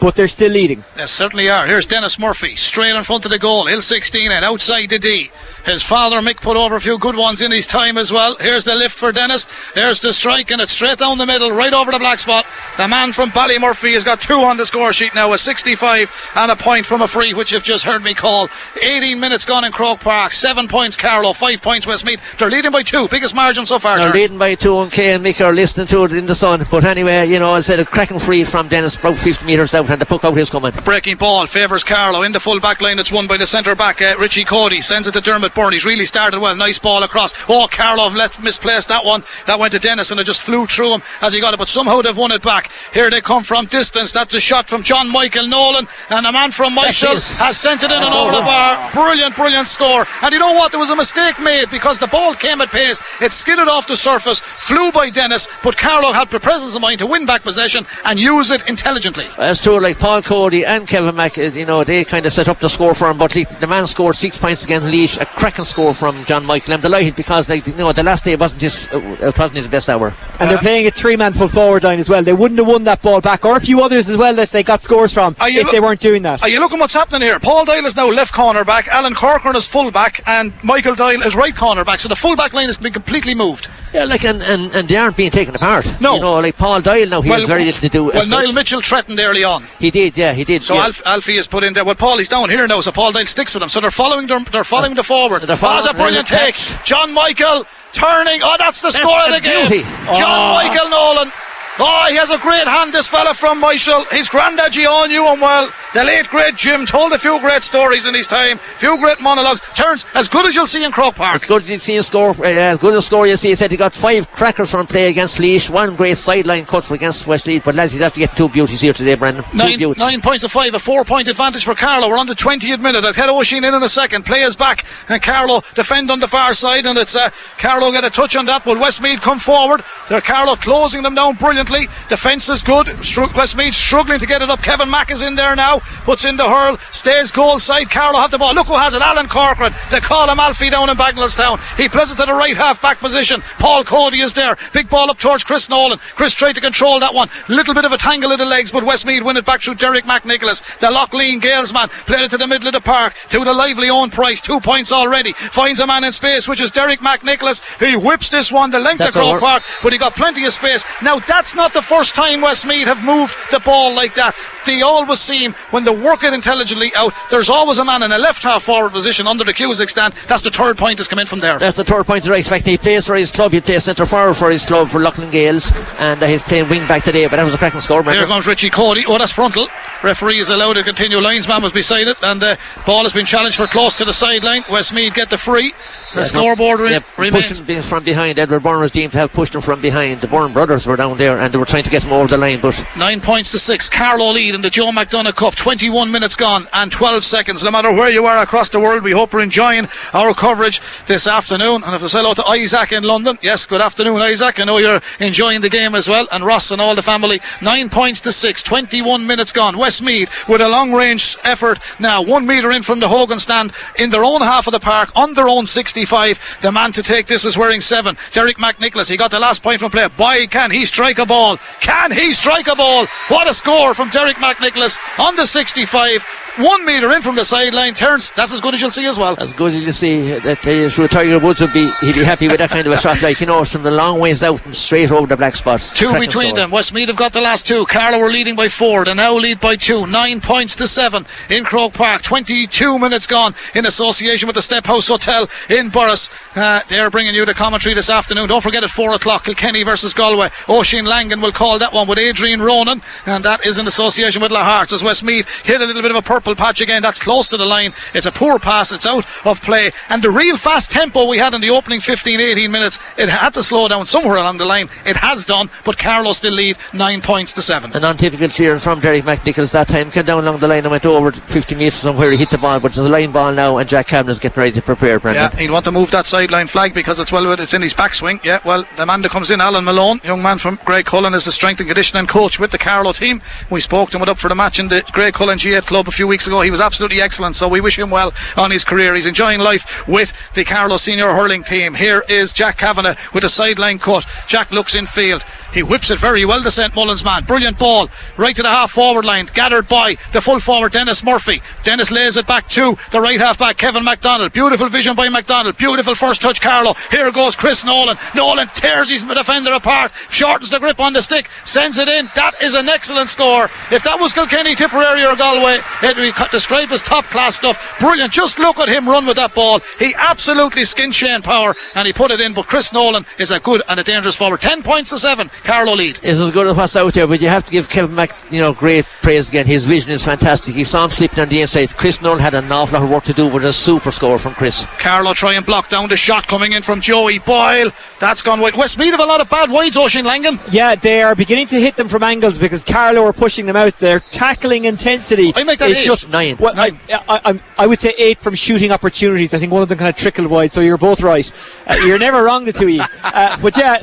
but they're still leading. They certainly are. Here's Dennis Murphy, straight in front of the goal. Hill 16 and outside the D. His father Mick put over a few good ones in his time as well. Here's the lift for Dennis. There's the strike, and it's straight down the middle, right over the black spot. The man from Ballymurphy has got two on the score sheet now, a 65 and a point from a free, which you've just heard me call. 18 minutes gone in Croke Park. Seven points Carlow, five points Westmead. They're leading by two. Biggest margin so far. They're Terence. leading by two, and Kay and Mick are listening to it in the sun. But anyway, you know, I said a cracking free from Dennis, about 50 metres out, and the puck out is coming. Breaking ball favours Carlow in the full back line. It's won by the centre back uh, Richie Coady. Sends it to Dermot Byrne. He's really started well. Nice ball across. Oh, Carlow left misplaced that one. That went to Dennis and it just flew through him as he got it. But somehow they've won it back. Here they come from distance. That's a shot from John Michael Nolan and a man from Myshall has sent it in and over the bar. Brilliant, brilliant score. And you know what? There was a mistake made because the ball came at pace. It skidded off the surface, flew by Dennis, but Carlow had the presence of mind to win back possession and use it intelligently. That's true. True. Like Paul Coady and Kevin Mack, uh, you know, they kind of set up the score for him. But like, the man scored six points against Laois, a cracking score from John Michael. I'm delighted because, like, you know, the last day wasn't his, uh, it wasn't his best hour. And they're playing a three man full forward line as well. They wouldn't have won that ball back, or a few others as well that they got scores from if lo- they weren't doing that. Are you looking what's happening here? Paul Doyle is now left corner back, Alan Corcoran is full back, and Michael Doyle is right corner back. So the full back line has been completely moved. Yeah, like, and, and, and they aren't being taken apart. No. You know, like Paul Doyle now, he has very little to do. Well, Niall such. Mitchell threatened early on. He did, yeah, he did. So yeah. Alf, Alfie is put in there. Well, Paul is down here now, so Paul Doyle sticks with him. So they're following them. they're following the forward. They're Oh, that's a brilliant take. John Michael turning. Oh, that's the That's score of the game. beauty. John oh. Michael Nolan. Oh, he has a great hand, this fella from Myshall. His granddad, Gian, knew him well. The late, great Jim told a few great stories in his time, few great monologues. Turns as good as you'll see in Croke Park. As good as you see him score, uh, good as score you see. He said he got five crackers from play against Laois, one great sideline cut for against Westleaf. But lads, you'd have to get two beauties here today, Brendan. Two Nine, beauties. nine points to five, a four point advantage for Carlow. We're on the 20th minute. I've had Oisin in in a second. Players back, and Carlow defend on the far side, and it's uh, Carlow get a touch on that. Will Westmead come forward? They're Carlow closing them down brilliantly. Defence is good. Westmeath struggling to get it up. Kevin Mack is in there now, puts in the hurl, stays goal side. Carlow have the ball. Look who has it, Alan Corcoran. They call him Alfie down in Bagnallstown. He plays it to the right half back position. Paul Coady is there. Big ball up towards Chris Nolan. Chris tried to control that one. Little bit of a tangle of the legs, but Westmeath win it back through Derek McNicholas. The Lough Lene Gaels man played it to the middle of the park to the lively own price. Two points already. Finds a man in space, which is Derek McNicholas. He whips this one the length That's of over. Park, but he got plenty of space. Now that's not the first time Westmeath have moved the ball like that. They always seem when they work it intelligently out. There's always a man in a left half forward position under the Cusack stand. That's the third point that's come in from there. That's the third point, right? In fact, he plays for his club. He plays centre forward for his club for Lough Lene Gaels, and uh, he's playing wing back today. But that was a cracking score, Here comes Richie Coady. Oh, that's frontal. Referee is allowed to continue. Linesman was beside it, and the ball has been challenged for close to the sideline. Westmeath get the free. The Yeah, scoreboard re- yeah, remains. pushing from behind. Edward Byrne was deemed to have pushed him from behind. The Byrne brothers were down there and they were trying to get him over the line, but Nine points to six. Carlow lead in the Joe McDonagh Cup. 21 minutes gone and 12 seconds. No matter where you are across the world, we hope you're enjoying our coverage this afternoon. And if say hello to Isaac in London, yes, good afternoon, Isaac. I know you're enjoying the game as well. And Ross and all the family. Nine points to six. 21 minutes gone. Westmeath with a long range effort now. One metre in from the Hogan stand in their own half of the park on their own 65. The man to take this is wearing seven. Derek McNicholas. He got the last point from play. Boy, can he strike a ball? Can he strike a ball? What a score from Derek McNicholas on the 65. One metre in from the sideline. Terence. That's as good as you'll see as well. as good as you'll see that uh, sure Tiger Woods would be he'd be happy with that kind of a shot like you know from the long ways out and straight over the black spot. Two Cracking between score. them. Westmeath have got the last two. Carlow were leading by four. They now lead by two. Nine points to seven in Croke Park. 22 minutes gone in association with the Step House Hotel in Burris. Uh, they're bringing you the commentary this afternoon. Don't forget at four o'clock, Kilkenny versus Galway. Oisin Langan will call that one with Adrian Ronan, and that is in association with La Hearts as Westmeath hit a little bit of a purple patch again. That's close to the line. It's a poor pass. It's out of play. And the real fast tempo we had in the opening 15, 18 minutes, it had to slow down somewhere along the line. It has done, but Carlow still lead nine points to seven. An untypical clearance from Derek McNicholas that time came down along the line and went over 50 metres from where he hit the ball but it's a line ball now and Jack Cabin's getting ready to prepare Brendan. Yeah, he'd want to move that sideline flag because it's well, it's in his backswing. Yeah, well, the man that comes in, Alan Malone, young man from Graiguecullen, is the strength and conditioning coach with the Carlow team. We spoke to him up for the match in the Grey Cullen GAA club a few weeks ago. He was absolutely excellent, so we wish him well on his career. He's enjoying life with the Carlow senior hurling team. Here is Jack Kavanagh with a sideline cut. Jack looks in field. He whips it very well, the St. Mullins man. Brilliant ball, right to the half forward line, gathered by the full forward Dennis Murphy. Dennis lays it back to the right half back, Kevin McDonald. Beautiful vision by McDonald. Beautiful first touch, Carlow. Here goes Chris Nolan. Nolan tears his defender apart, shortens the grip on the stick, sends it in. That is an excellent score. If that was Kilkenny, Tipperary, or Galway, it would be described as top class stuff. Brilliant. Just look at him run with that ball. He absolutely skinned Shane Power and he put it in. But Chris Nolan is a good and a dangerous forward. 10 points to 7. Carlow lead. It's as good as what's out there, but you have to give Kevin Mack, you know, great praise again. His vision is fantastic. He saw him slipping on the inside. Chris Nolan had an awful lot of work to do, but a super score from Chris. Carlow try and block down the shot coming in from Joey Boyle. That's gone wide. Westmeath have a lot of bad wides, Oisin Langan. Yeah, Yeah, they are beginning to hit them from angles because Carlow are pushing them out. Their tackling intensity I make that is eight. just Nine. Well, Nine. I, I, I, I would say eight from shooting opportunities. I think one of them kind of trickled wide, so you're both right. Uh, you're never wrong, the two of you. Uh, but yeah,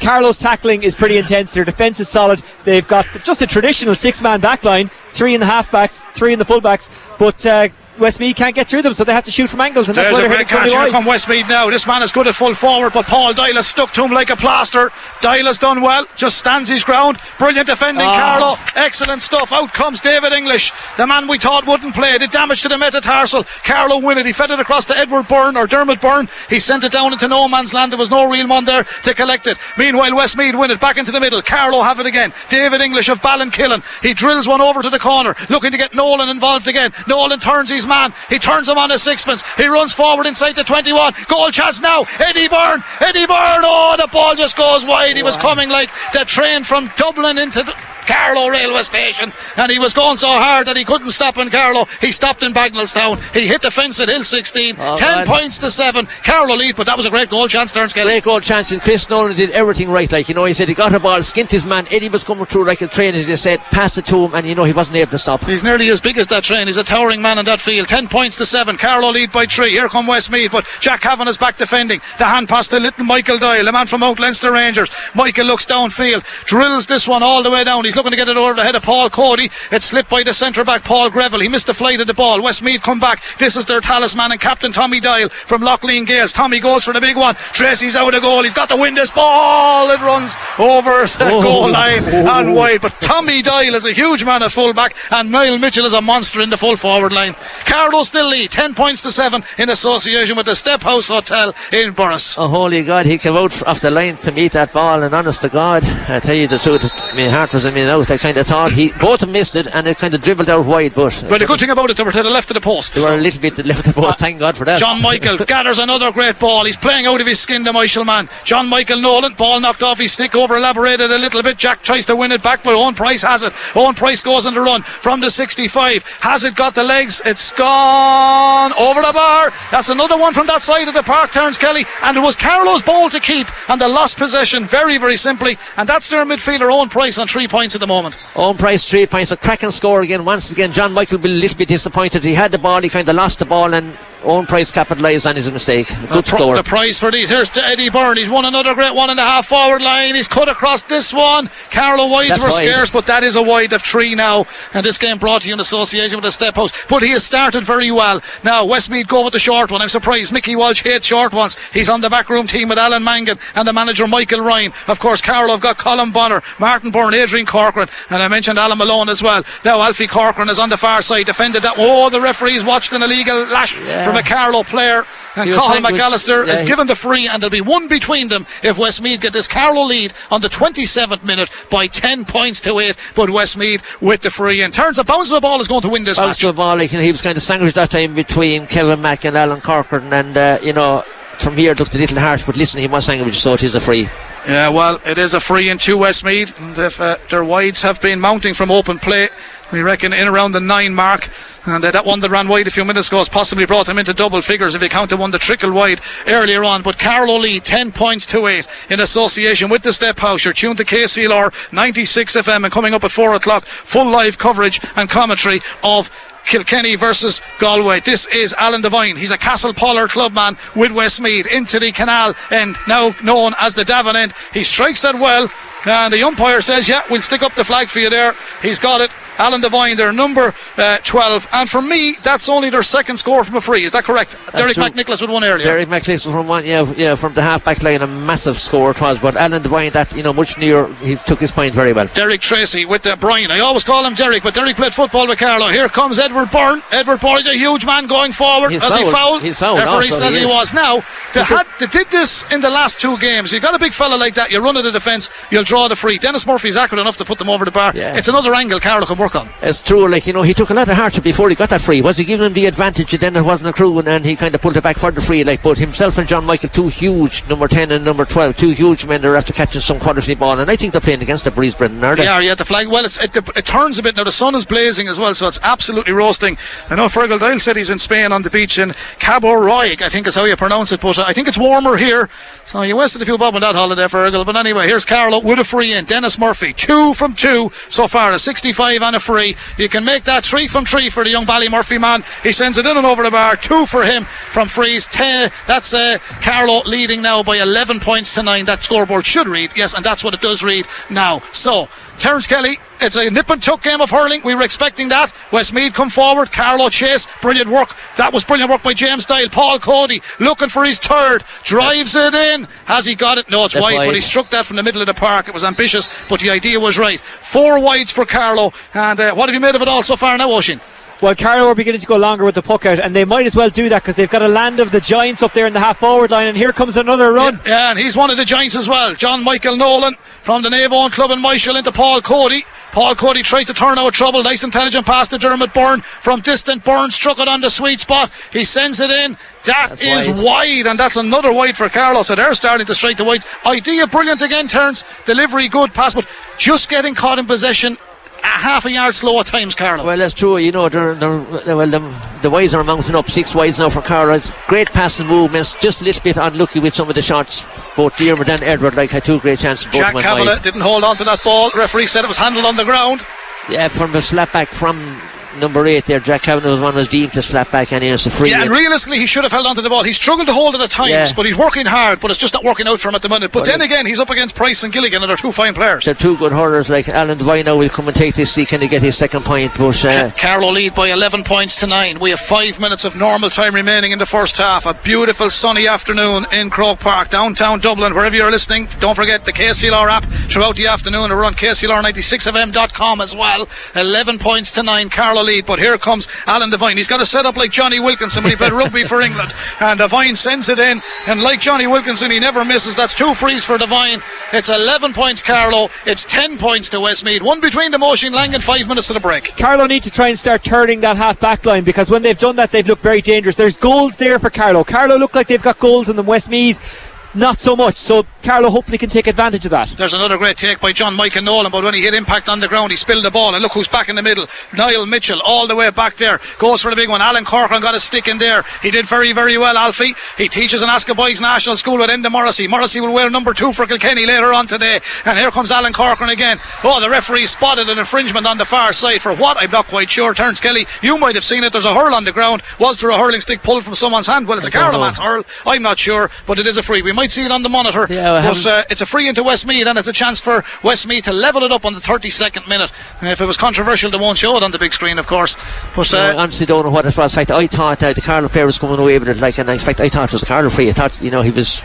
Carlow's tackling is pretty intense. Their defence is solid. They've got just a traditional six-man backline, three in the half-backs, three in the full-backs, but. Uh, Westmeath can't get through them, so they have to shoot from angles, and that's There's why a they're great catch. Here come. Westmeath now. This man is good at full forward, but Paul Doyle has stuck to him like a plaster. Doyle has done well, just stands his ground. Brilliant defending, Oh. Carlow. Excellent stuff. Out comes David English, the man we thought wouldn't play. Did damage to the metatarsal. Carlow win it. He fed it across to Edward Byrne or Dermot Byrne. He sent it down into no man's land. There was no real one there to collect it. Meanwhile, Westmeath win it back into the middle. Carlow have it again. David English of Ballinkillen. He drills one over to the corner, looking to get Nolan involved again. Nolan turns his man. He turns him on a sixpence. He runs forward inside the 21. Goal chance now. Eddie Byrne. Eddie Byrne. Oh, the ball just goes wide. He was coming like the train from Dublin into the Carlow railway station and he was going so hard that he couldn't stop in Carlow he stopped in Bagnallstown he hit the fence at Hill 16 Oh, 10 man. points to 7 Carlow lead but that was a great goal chance Terence Kelly Great goal chances. Chris Nolan did everything right. Like, you know, he said he got a ball, skint his man. Eddie was coming through like a train, as you said, passed it to him, and, you know, he wasn't able to stop. He's nearly as big as that train. He's a towering man in that field. 10 points to 7. Carlow lead by 3. Here come Westmeath, but Jack Kavanagh is back defending. The hand pass to little Michael Doyle, the man from Mount Leinster Rangers. Michael looks downfield, drills this one all the way down. He's looking to get it over the head of Paul Coady. It's slipped by the centre back, Paul Greville. He missed the flight of the ball. Westmeath come back. This is their talisman and captain Tommy Doyle from Lough Lene Gaels. Tommy goes for the big one. Tracy's out of goal. He's got to win this ball. It runs over the Oh. goal line and oh. wide. But Tommy Doyle is a huge man at full back, and Niall Mitchell is a monster in the full forward line. Carlow still lead, 10 points to 7 in association with the Step House Hotel in Borris. Oh, holy God, he came out off the line to meet that ball, and honest to God, I tell you the truth, my heart was in me out. I kind of thought he both missed it, and it kind of dribbled out wide, but But the good thing about it, they were to the left of the post. they were a little bit to the left of the post. Thank God for that. John Michael gathers another great ball. He's playing out of his skin, the Myshall man. John Michael Nolan, ball knocked off his stick, over elaborated a little bit. Jack tries to win it back, but Owen Price has it. Owen Price goes on the run from the 65. Has it got the legs? It's gone over the bar. That's another one from that side of the park, Terence Kelly. And it was Carlow's ball to keep, and the lost possession very, very simply. And that's their midfielder, Owen Price, on three points at the moment. Owen Price, three points, a cracking score again. Once again, John Michael will be a little bit disappointed. He had the ball, he kind of lost the ball, and Owen Price capitalised on his mistake. Good The, pro- score. the prize for these. Here's Eddie Byrne. He's won another great one and a half forward line. He's cut across this one. Carlow wides That's were wide. scarce, but that is a wide of three now. And this game brought to you in association with the step house. But he has started very well. Now Westmeath go with the short one. I'm surprised. Mickey Walsh hates short ones. He's on the backroom team with Alan Mangan and the manager Michael Ryan. Of course, Carlow have got Colin Bonner, Martin Byrne, Adrian Corcoran, and I mentioned Alan Malone as well. Now Alfie Corcoran is on the far side, defended that. Oh, the referee's watched an illegal lash Yeah. From a Carlow player. And He Cathal McAllister yeah, is given the free, and there'll be one between them if Westmeath get this Carlow lead on the 27th minute by 10 points to 8. But Westmeath with the free. In terms of bouncing the ball, is going to win this Bounce match. the ball, he was kind of sandwiched that time between Kevin Mack and Alan Corcoran, and, uh, you know, from here it looked a little harsh, but listen, he was sandwiched, so it is a free. Yeah, well, it is a free in two Westmeath, and if uh, their wides have been mounting from open play, we reckon in around the nine mark. And uh, that one that ran wide a few minutes ago has possibly brought them into double figures if you count the one that trickled wide earlier on. But Carlow lead 10 points to 8 in association with the Step House. You're tuned to KCLR 96 FM and coming up at 4 o'clock, full live coverage and commentary of Kilkenny versus Galway. This is Alan Devine. He's a Castle Pollard clubman with Westmeath into the canal end, now known as the Davin end. He strikes that well, and the umpire says, Yeah, we'll stick up the flag for you there. He's got it. Alan Devine, their number uh, 12. And for me, that's only their second score from a free. Is that correct? Derek true. McNicholas with one earlier. Derek McLean from one, yeah, yeah, from the half back line, a massive score it was. But Alan Devine, that you know, much nearer, he took his point very well. Derek Tracy with uh, Brian. I always call him Derek, but Derek played football with Carlow. Here comes Edward Byrne. Edward Byrne is a huge man going forward. He's As he fouled. fouled, He's fouled referee says he he was. Now they had they did this in the last two games. You got a big fella like that. You run at the defence, you'll draw the free. Dennis Murphy's accurate enough to put them over the bar. Yeah. It's another angle Carlow can work on. It's true, like, you know, he took a lot of hardship before he got that free. Was he giving him the advantage and then it wasn't a crew and, and he kind of pulled it back for the free? Like, but himself and John Michael, two huge, number 10 and number 12, two huge men that are after catching some quality ball. And I think they're playing against the breeze, Brendan, are they? Yeah, yeah, the flag. Well, it's, it, it turns a bit now. The sun is blazing as well, so it's absolutely roasting. I know Fergal Doyle said he's in Spain on the beach in Cabo Roig, I think is how you pronounce it, but I think it's warmer here. So you wasted a few bob on that holiday, Fergal. But anyway, here's Carlow with a free in. Dennis Murphy, two from two so far, a 65 and a free. You can make that three from three for the young Bally Murphy man. He sends it in and over the bar, two for him from frees. Ten, that's uh, Carlow leading now by 11 points to nine. That scoreboard should read, yes, and that's what it does read now. So, Terence Kelly, it's a nip and tuck game of hurling. We were expecting that. Westmeath come forward. Carlow chase. Brilliant work. That was brilliant work by James Doyle. Paul Coady looking for his third. Drives it in. Has he got it? No, it's wide, wide. but he struck that from the middle of the park. It was ambitious, but the idea was right. Four wides for Carlow. And uh, what have you made of it all so far now, Oisin? Well, Carlow are beginning to go longer with the puck out, and they might as well do that because they've got a land of the Giants up there in the half forward line, and here comes another run. Yeah, and he's one of the giants as well. John Michael Nolan from the Naomh Eoin Club in Myshall into Paul Coady. Paul Coady tries to turn out trouble. Nice intelligent pass to Dermot Byrne from distant. Byrne struck it on the sweet spot. He sends it in. That That's is wide. wide. and that's another wide for Carlos. So they're starting to strike the wides. Idea brilliant again, Terence. Delivery good pass, but just getting caught in possession a half a yard slow at times, Carlow. Well, that's true. You know, they're, they're, well, the, the wides are mounting up six wides now for Carlow. It's great passing movements, just a little bit unlucky with some of the shots. Both Dearmid and Edward like had two great chances. Both Jack went uh, didn't hold on to that ball. Referee said it was handled on the ground. Yeah, from the slap back from number eight there, Jack Kavanagh was one was deemed to slap back and it's a free. Yeah, and realistically, he should have held onto the ball. He struggled to hold it at times, Yeah. but he's working hard. But it's just not working out for him at the minute. But Well, then he- again, he's up against Price and Gilligan, and they're two fine players. They're two good hurlers like Alan Devine now will come and take this, see can he get his second point. But uh, Carlow lead by 11 points to 9. We have five minutes of normal time remaining in the first half. A beautiful sunny afternoon in Croke Park, downtown Dublin. Wherever you're listening, don't forget the KCLR app throughout the afternoon. We're on KCLR96FM.com as well. 11 points to 9. Carlow lead. But here comes Alan Devine. He's got a set up like Jonny Wilkinson when he played rugby for England. And Devine sends it in. And like Jonny Wilkinson, he never misses. That's two frees for Devine. It's 11 points, Carlow. It's 10 points to Westmeath. One between them Oisin Langan. Five minutes to the break. Carlow need to try and start turning that half back line because when they've done that, they've looked very dangerous. There's goals there for Carlow. Carlow look like they've got goals in them. Westmeath, not so much. So Carlow hopefully can take advantage of that. There's another great take by John Michael Nolan, but when he hit impact on the ground, he spilled the ball. And look who's back in the middle. Niall Mitchell, all the way back there, goes for the big one. Alan Corcoran got a stick in there. He did very, very well, Alfie. He teaches in Askea Boys National School with Enda Morrissey. Morrissey will wear number two for Kilkenny later on today. And here comes Alan Corcoran again. Oh, the referee spotted an infringement on the far side. For what? I'm not quite sure. Terence Kelly, you might have seen it. There's a hurl on the ground. Was there a hurling stick pulled from someone's hand? Well, it's a don't man's hurl. I'm not sure, but it is a free. We might see it on the monitor. Yeah, but, uh, it's a free into Westmeath and it's a chance for Westmeath to level it up on the 32nd minute. Uh, if it was controversial, they won't show it on the big screen, of course. But I uh, honestly don't know what it was. In fact, I thought uh, the Carlow player was coming away with it. Like, and in fact, I thought it was a Carlow free. I thought, you know, he was,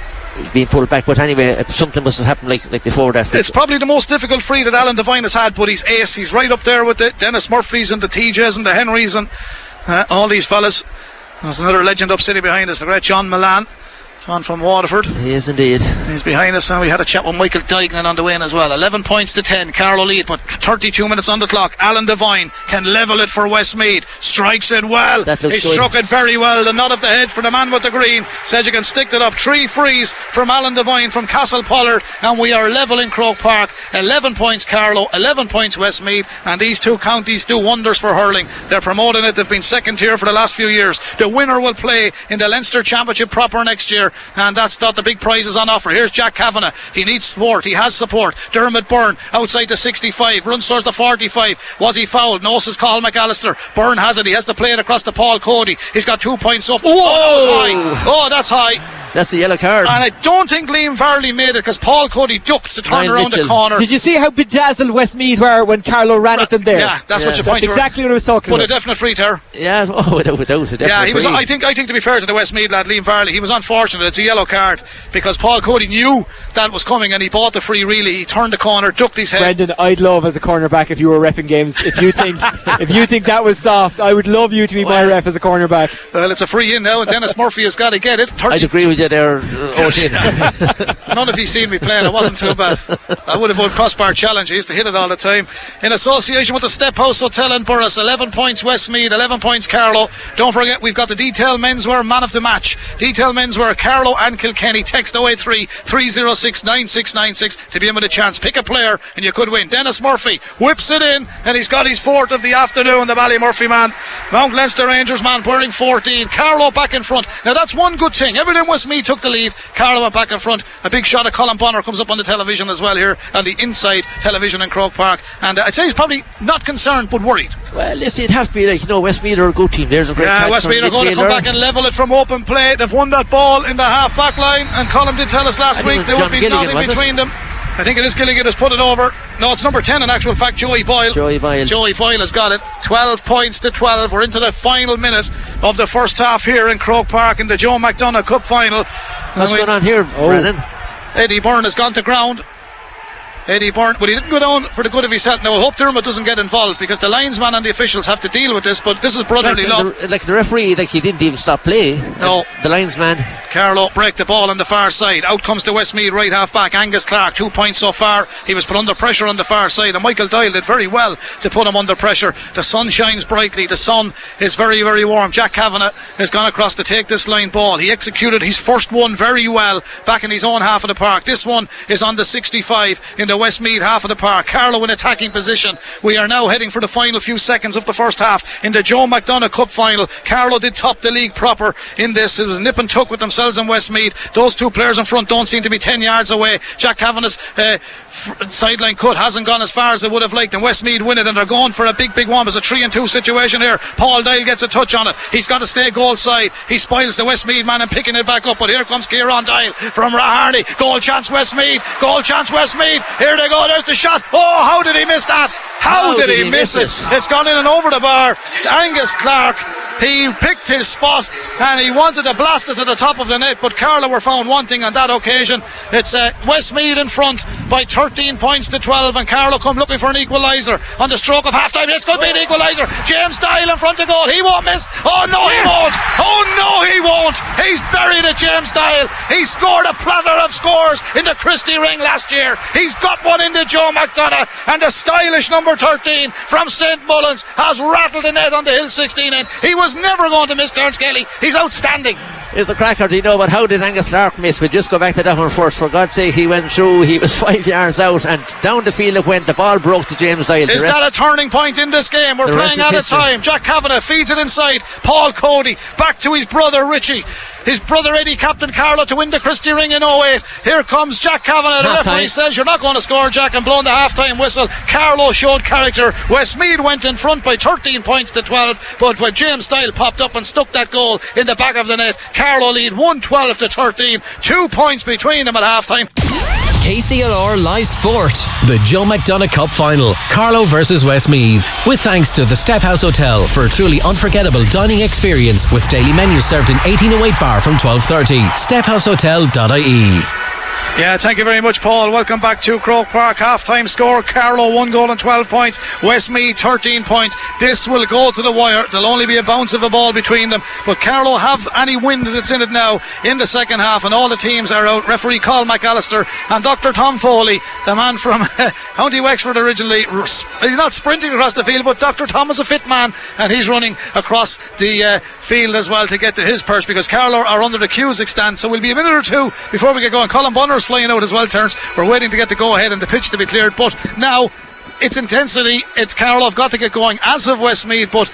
being pulled back. But anyway, something must have happened like like before that. it's probably the most difficult free that Alan Devine has had, but he's ace. He's right up there with the Dennis Murphys and the TJs and the Henrys and uh, all these fellas. There's another legend up sitting behind us, the great John Mullane. It's on from Waterford. he is indeed. He's behind us, and we had a chat with Michael Duignan on the way in as well. 11 points to 10. Carlow lead, but 32 minutes on the clock. Alan Devine can level it for Westmeath. Strikes it well. He good. struck it very well. The nod of the head for the man with the green. Says you can stick it up. Three frees from Alan Devine from Castle Pollard, and we are level in Croke Park. 11 points Carlow, 11 points Westmeath, and these two counties do wonders for hurling. They're promoting it. They've been second tier for the last few years. The winner will play in the Leinster Championship proper next year, and that's not the big prizes on offer. Here's Jack Kavanagh. He needs support. He has support. Dermot Byrne outside the 65, runs towards the 45. Was he fouled? No, says Cathal McAllister. Byrne has it. He has to play it across to Paul Coady. He's got two points off. Oh, that was high. Oh, that's high. That's the yellow card. And I don't think Liam Varley made it because Paul Coady ducked to turn Ryan around the corner. Did you see how bedazzled Westmeath were when Carlow ran at them there? Yeah, that's what Yeah. your That's point. exactly what I was talking But a about. definite free tear. yeah, oh, without, without a Yeah, he was. definite I think. I think to be fair to the Westmeath lad, Liam Varley, he was unfortunate. It's a yellow card because Paul Coady knew that was coming and he bought the free. Really, he turned the corner, ducked his head. Brendan, I'd love as a cornerback if you were refing games. If you think if you think that was soft, I would love you to be my ref as a cornerback. Well, it's a free in now, and Dennis Murphy has got to get it. 30, I'd agree with you there, uh, None of you seen me playing. It wasn't too bad. I would have won crossbar challenge. I used to hit it all the time. In association with the Step House Hotel in Borris, 11 points Westmeath, 11 points Carlow. Don't forget, we've got the Detail Menswear Man of the Match. Detail Menswear, Carlow and Kilkenny. Text 083 306 9696 to be in with a chance. Pick a player and you could win. Dennis Murphy whips it in and he's got his fourth of the afternoon. The Ballymurphy man. Mount Leinster Rangers man wearing 14. Carlow back in front. Now that's one good thing. Everything Westmeath took the lead. Carlow went back in front. A big shot of Colin Bonner comes up on the television as well here on the inside television in Croke Park. And uh, I'd say he's probably not concerned but worried. well, listen, it has to be like, you know, Westmeath are a good team. There's a great Yeah, from are going to come back and level it from open play. They've won that ball in the half back line, and Colin did tell us last week there would be Gilligan, nothing was it? between them. I think it is Gilligan who's put it over. No, it's number 10 in actual fact, Joey Boyle. Joey Boyle. Joey Boyle has got it. 12 points to 12. We're into the final minute of the first half here in Croke Park in the Joe McDonagh Cup final. What's going on here, oh. Brennan? Eddie Byrne has gone to ground. Eddie Byrne, but he didn't go down for the good of his health. Now, I hope Dermot doesn't get involved because the linesman and the officials have to deal with this, but this is Like brotherly love. the, like the referee, like he didn't even stop play. No. The linesman. Carlow break the ball on the far side. Out comes the Westmeath right half back. Angus Clark, two points so far. He was put under pressure on the far side, and Michael Doyle did very well to put him under pressure. The sun shines brightly. The sun is very, very warm. Jack Kavanagh has gone across to take this line ball. He executed his first one very well back in his own half of the park. This one is on the 65 in the Westmeath half of the park. Carlow in attacking position. We are now heading for the final few seconds of the first half in the Joe McDonagh Cup final. Carlow did top the league proper in this. It was nip and tuck with themselves in Westmeath. Those two players in front don't seem to be 10 yards away. Jack Kavanagh's uh, f- sideline cut hasn't gone as far as they would have liked, and Westmeath win it, and they're going for a big, big one. There's a 3 and 2 situation here. Paul Doyle gets a touch on it. He's got to stay goal side. He spoils the Westmeath man and picking it back up, but here comes Kieran Doyle from Raharney. Goal chance Westmead. Goal chance Westmeath. Here they go. There's the shot. Oh, how did he miss that? How, did, he, miss it? It's gone in and over the bar. Angus Clark, he picked his spot and he wanted to blast it to the top of the net, but Carlow were found wanting on that occasion. It's uh, Westmeath in front by 13 points to 12, and Carlow come looking for an equaliser on the stroke of half time. This could be an equaliser. James Doyle in front of goal. He won't miss. Oh, no, he won't. Oh, no, he won't. He's buried it, James Doyle. He scored a platter of scores in the Christy Ring last year. He's got one into Joe McDonagh, and the stylish number 13 from St. Mullins has rattled the net on the Hill 16 end. He was never going to miss Terence Kelly. He's outstanding. Is the cracker, do you know, but how did Angus Clark miss? We just go back to that one first. For God's sake, he went through, he was five yards out, and down the field it went. The ball broke to James Doyle. Is that a turning point in this game? We're playing out of time. Jack Kavanagh feeds it inside. Paul Coady back to his brother Richie. His brother Eddie, Captain Carlow to win the Christy Ring in 08. Here comes Jack Kavanagh. The Half-time. referee says you're not going to score, Jack, and blowing the half time whistle. Carlow showed character. Westmeath went in front by 13 points to 12, but when James Style popped up and stuck that goal in the back of the net, Carlow lead 112 to 13. Two points between them at halftime. KCLR Live Sport. The Joe McDonagh Cup Final, Carlow versus Westmeath. With thanks to the Step House Hotel for a truly unforgettable dining experience with daily menus served in 1808 bar from 12.30. Stephousehotel.ie. Yeah, thank you very much, Paul. Welcome back to Croke Park. Half time score Carlow, one goal and 12 points. Westmeath 13 points. This will go to the wire. There'll only be a bounce of a ball between them. But Carlow have any wind that's in it now in the second half, and all the teams are out. Referee Cathal McAllister and Dr. Tom Foley, the man from County Wexford originally. He's not sprinting across the field, but Dr. Tom is a fit man, and he's running across the uh, field as well to get to his perch because Carlow are under the Cusack stand. So we'll be a minute or two before we get going. Colin Bonner's flying out as well, Terence. We're waiting to get the go ahead and the pitch to be cleared. But now it's intensity. It's Carlow have got to get going as of Westmeath, but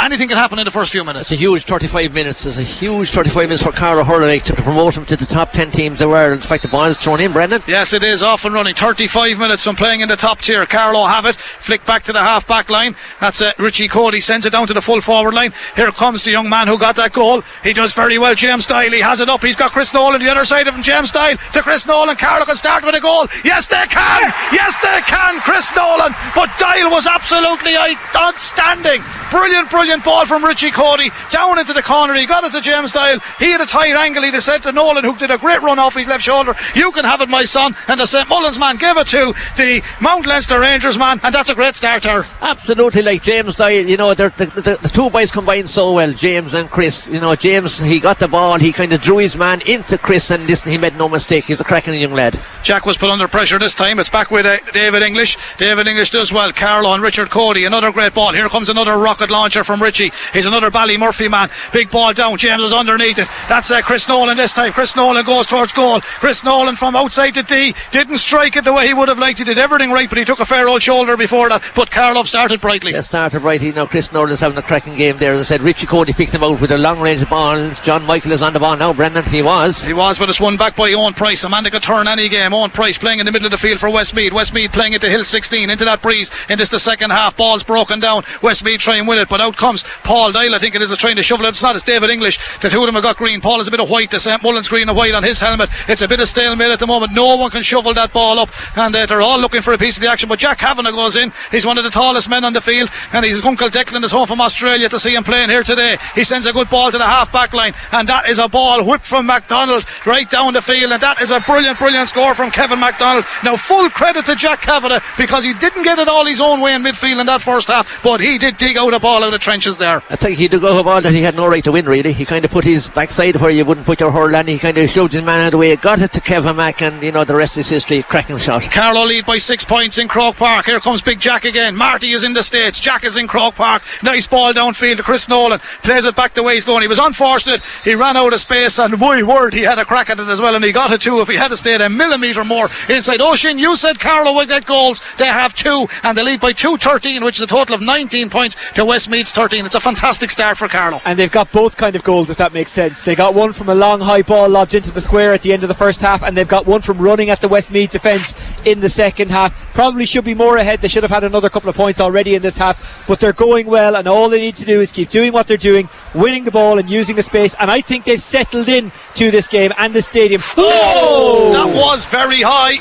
anything can happen in the first few minutes. It's a huge 35 minutes. It's a huge 35 minutes for Carlow Hurley to promote him to the top 10 teams there were. In fact, the ball is thrown in, Brendan. Yes, it is off and running. 35 minutes from playing in the top tier. Carlow have it. Flick back to the half back line. That's uh, Richie Coady sends it down to the full forward line. Here comes the young man who got that goal. He does very well. James Doyle. He has it up. He's got Chris Nolan the other side of him. James Doyle to Chris Nolan. Carlow can start with a goal. Yes, they can. Yes, they can. Chris Nolan. But Doyle was absolutely outstanding. Brilliant, brilliant brilliant ball from Richie Coady down into the corner. He got it to James Doyle. He had a tight angle. He sent to Nolan, who did a great run off his left shoulder. You can have it, my son. And the St. Mullins man gave it to the Mount Leinster Rangers man, and that's a great starter. Absolutely, like James Doyle, you know, the, the, the, the two boys combined so well, James and Chris. You know, James, he got the ball, he kind of drew his man into Chris, and listen, he made no mistake. He's a cracking young lad. Jack was put under pressure this time. It's back with uh, David English. David English does well. Carlow and Richard Coady. Another great ball. Here comes another rocket launcher from Richie. He's another Bally Murphy man. Big ball down. James is underneath it. That's uh, Chris Nolan this time. Chris Nolan goes towards goal. Chris Nolan from outside the D didn't strike it the way he would have liked. He did everything right, but he took a fair old shoulder before that. But Carlow started brightly. Yeah, started brightly. Now Chris Nolan's having a cracking game there. As I said, Richie Coady picked him out with a long range ball. John Michael is on the ball now. Brendan, he was. He was, but it's won back by Owen Price. A man that could turn any game. Owen Price playing in the middle of the field for Westmeath. Westmeath playing into Hill 16 into that breeze. In this the second half, ball's broken down. Westmeath trying with it, but out comes Paul Doyle. I think it is a trying to shovel it. It's not. It's David English. The two of them have got green. Paul is a bit of white. The St Mullins green and white on his helmet. It's a bit of stalemate at the moment. No one can shovel that ball up, and uh, they're all looking for a piece of the action. But Jack Kavanagh goes in. He's one of the tallest men on the field, and his uncle Declan is home from Australia to see him playing here today. He sends a good ball to the half back line, and that is a ball whipped from MacDonald right down the field, and that is a brilliant, brilliant score from Kevin MacDonald. Now, full credit to Jack Kavanagh because he didn't get it all his own way in midfield in that first half, but he did dig out a ball out of the trenches there. I think he did go a ball that he had no right to win, really. He kind of put his backside where you wouldn't put your hurl, and he kind of showed his man out of the way, got it to Kevin Mack, and you know, the rest is history. Cracking shot. Carlow lead by six points in Croke Park. Here comes Big Jack again. Marty is in the States. Jack is in Croke Park. Nice ball downfield to Chris Nolan. Plays it back the way he's going. He was unfortunate. He ran out of space, and my word, he had a crack at it as well, and he got it too. If he had to stay a millimetre more inside oh, Oisin, you said Carlow would get goals. They have two, and they lead by 2 13, which is a total of 19 points to Westmeath's 13. It's a fantastic start for Carlow. And they've got both kind of goals, if that makes sense. They got one from a long high ball lobbed into the square at the end of the first half, and they've got one from running at the Westmeath defence in the second half. Probably should be more ahead. They should have had another couple of points already in this half, but they're going well, and all they need to do is keep doing what they're doing, winning the ball and using the space. And I think they've settled in to this game and the stadium. Oh, oh! that was very high.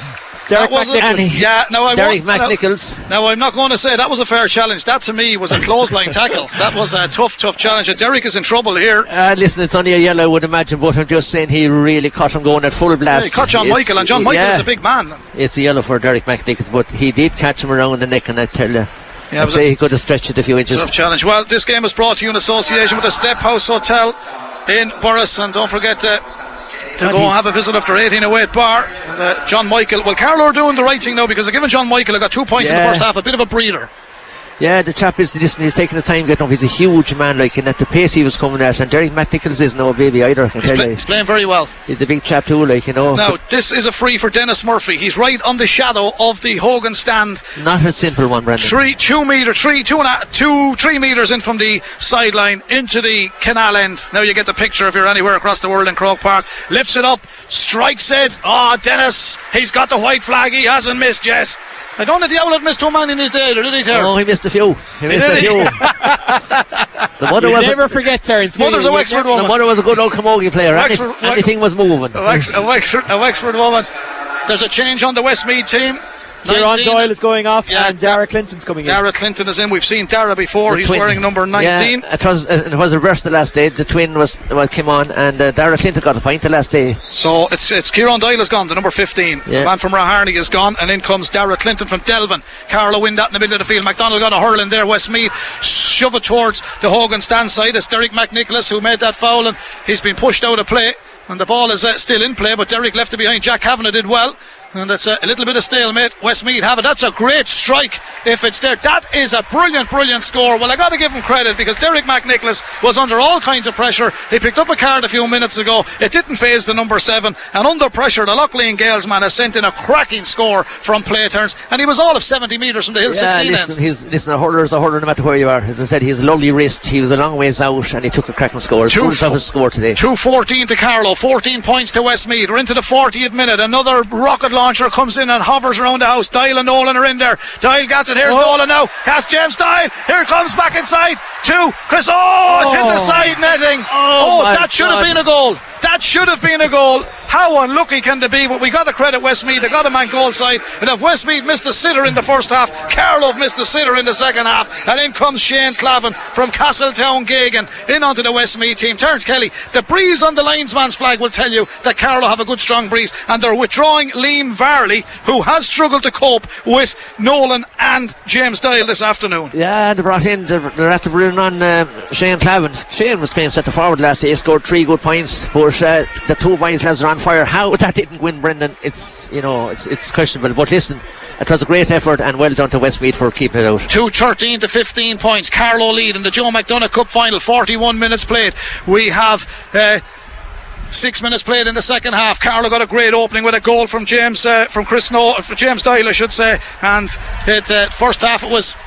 Derek that was a- McNicholas. yeah, no, I Derek McNicholas. Now, I'm not going to say that was a fair challenge. That to me was a clothesline tackle. That was a tough, tough challenge. And Derek is in trouble here. Uh, listen, it's only a yellow, I would imagine, but I'm just saying he really caught him going at full Yeah, blast. he caught John It's- Michael, and John Michael yeah, is a big man. It's a yellow for Derek McNicholas, but he did catch him around the neck, and I tell you, Yeah, I'd say he could have stretched it a few inches. tough challenge. Well, this game is brought to you in association with the Step House Hotel in Borris. And don't forget to, to go and have a visit after 1808 bar. And, uh, John Michael. Well, Carlow are doing the right thing now because they're giving John Michael, who got two points in the first half, a bit of a breather. Yeah, the chap is listening. He's taking his time getting up. He's a huge man, like, and at the pace he was coming at. And Derek McNicholas is no baby either. I can He's, tell play- you, he's playing very well. he's a big chap too, like you know. Now, this is a free for Dennis Murphy. He's right on the shadow of the Hogan stand. Not a simple one, Brendan. Three, two meter, three, two and a, two, three meters in from the sideline into the canal end. Now you get the picture if you're anywhere across the world in Croke Park. Lifts it up, strikes it. Ah, Dennis, he's got the white flag. He hasn't missed yet. I don't know if the outlet missed two man in his day, or did he, Terry? Oh, he missed a few. He missed did a he? few. the mother You was never a, forget, Terence. Mother's a Wexford woman. the mother was a good old camogie player. Any, Wexford- Wex- anything was moving. A, Wex, a, Wexford, a Wexford woman. There's a change on the Westmeath team. Kieran 19. Doyle is going off, Yeah, and Dara Clinton's coming in. Dara Clinton is in. We've seen Dara before. The He's twin. wearing number 19. Yeah, it was uh, it was reversed the last day. The twin was well came on, and uh, Dara Clinton got a point the last day. So it's it's Kieran Doyle is gone, the number 15. The man from Raharney is gone, and in comes Dara Clinton from Delvin. Carlow win that in the middle of the field. McDonald got a hurl in there. Westmeath shove it towards the Hogan stand side. It's Derek McNicholas who made that foul, and he's been pushed out of play. And the ball is uh, still in play, but Derek left it behind. Jack Kavanagh did well. And it's a, a little bit of stalemate. Westmeath have it. That's a great strike if it's there. That is a brilliant, brilliant score. Well, I got to give him credit because Derek McNicholas was under all kinds of pressure. He picked up a card a few minutes ago. It didn't phase the number seven. And under pressure, the Lough Lene Gaels man has sent in a cracking score from play turns. And he was all of 70 metres from the Hill Yeah, 16 listen, end. he's listen. A hurler's a hurler no matter where you are. As I said, he's a lovely wrist. He was a long ways out, and he took a cracking score. Two full toughest score today. 2.14 to Carlow, 14 points to Westmeath. We're into the 40th minute. Another rocket launcher comes in and hovers around the house. Doyle and Nolan are in there. Doyle gets it. Here's Oh. Nolan now. Cast James Doyle. Here comes back inside. Two. Chris. Oh, it's hit the Oh. side netting. Oh, Oh, that should have been a goal. That should have been a goal. How unlucky can they be? But we got to credit Westmeath. They got a man goal side. And if Westmeath missed a sitter in the first half, Carlow missed a sitter in the second half. And in comes Shane Clavin from Castletown Geoghegan in onto the Westmeath team. Terence Kelly, the breeze on the linesman's flag will tell you that Carlow have a good strong breeze. And they're withdrawing Liam Varley, who has struggled to cope with Nolan and James Doyle this afternoon. Yeah, they brought in, they're, they're after bringing on uh, Shane Clavin. Shane was playing centre forward last day, he scored three good points, but uh, the two boys lads are on fire. How that didn't win, Brendan, it's, you know, it's, it's questionable. But listen, it was a great effort and well done to Westmeath for keeping it out. 2 13 to 15 points. Carlow lead in the Joe McDonagh Cup final. 41 minutes played. We have. Uh, Six minutes played in the second half. Carlow got a great opening with a goal from James, uh, from Chris no- from James Doyle, I should say. And it uh, first half it was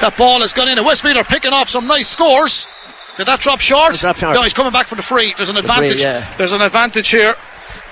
that ball has gone in. And Westmeath are picking off some nice scores. Did that drop short? Dropped short. No, he's coming back for the free. There's an free, advantage. yeah. There's an advantage here.